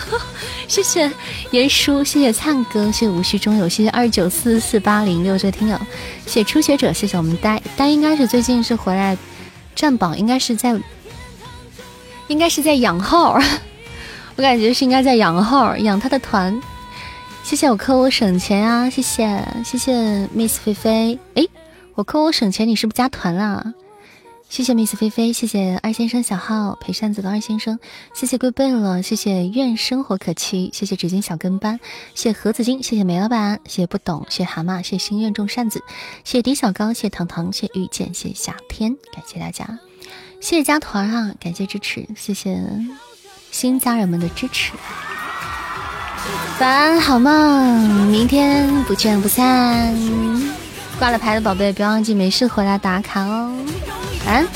谢谢严叔，谢谢灿哥，谢谢无需中有，谢谢二九四四八零六这位听友，谢谢初学者，谢谢我们呆呆，应该是最近是回来占榜，应该是在，应该是在养号。我感觉是应该在养号养他的团，谢谢我扣我省钱呀，谢谢谢谢 Miss 菲菲，哎，我扣我省钱，你是不是加团了？谢谢 Miss 菲菲，谢谢二先生小号陪扇子的二先生，谢谢贵贝了，谢谢愿生活可期，谢谢纸巾小跟班，谢谢盒子精，谢谢梅老板，谢谢不懂，谢谢蛤蟆，谢谢心愿种扇子，谢谢迪小高，谢谢糖糖，谢谢遇见，谢谢夏天，感谢大家，谢谢加团啊，感谢支持，谢谢。新家人们的支持，晚安好梦，明天不见不散。挂了牌的宝贝，别忘记没事回来打卡哦。晚安。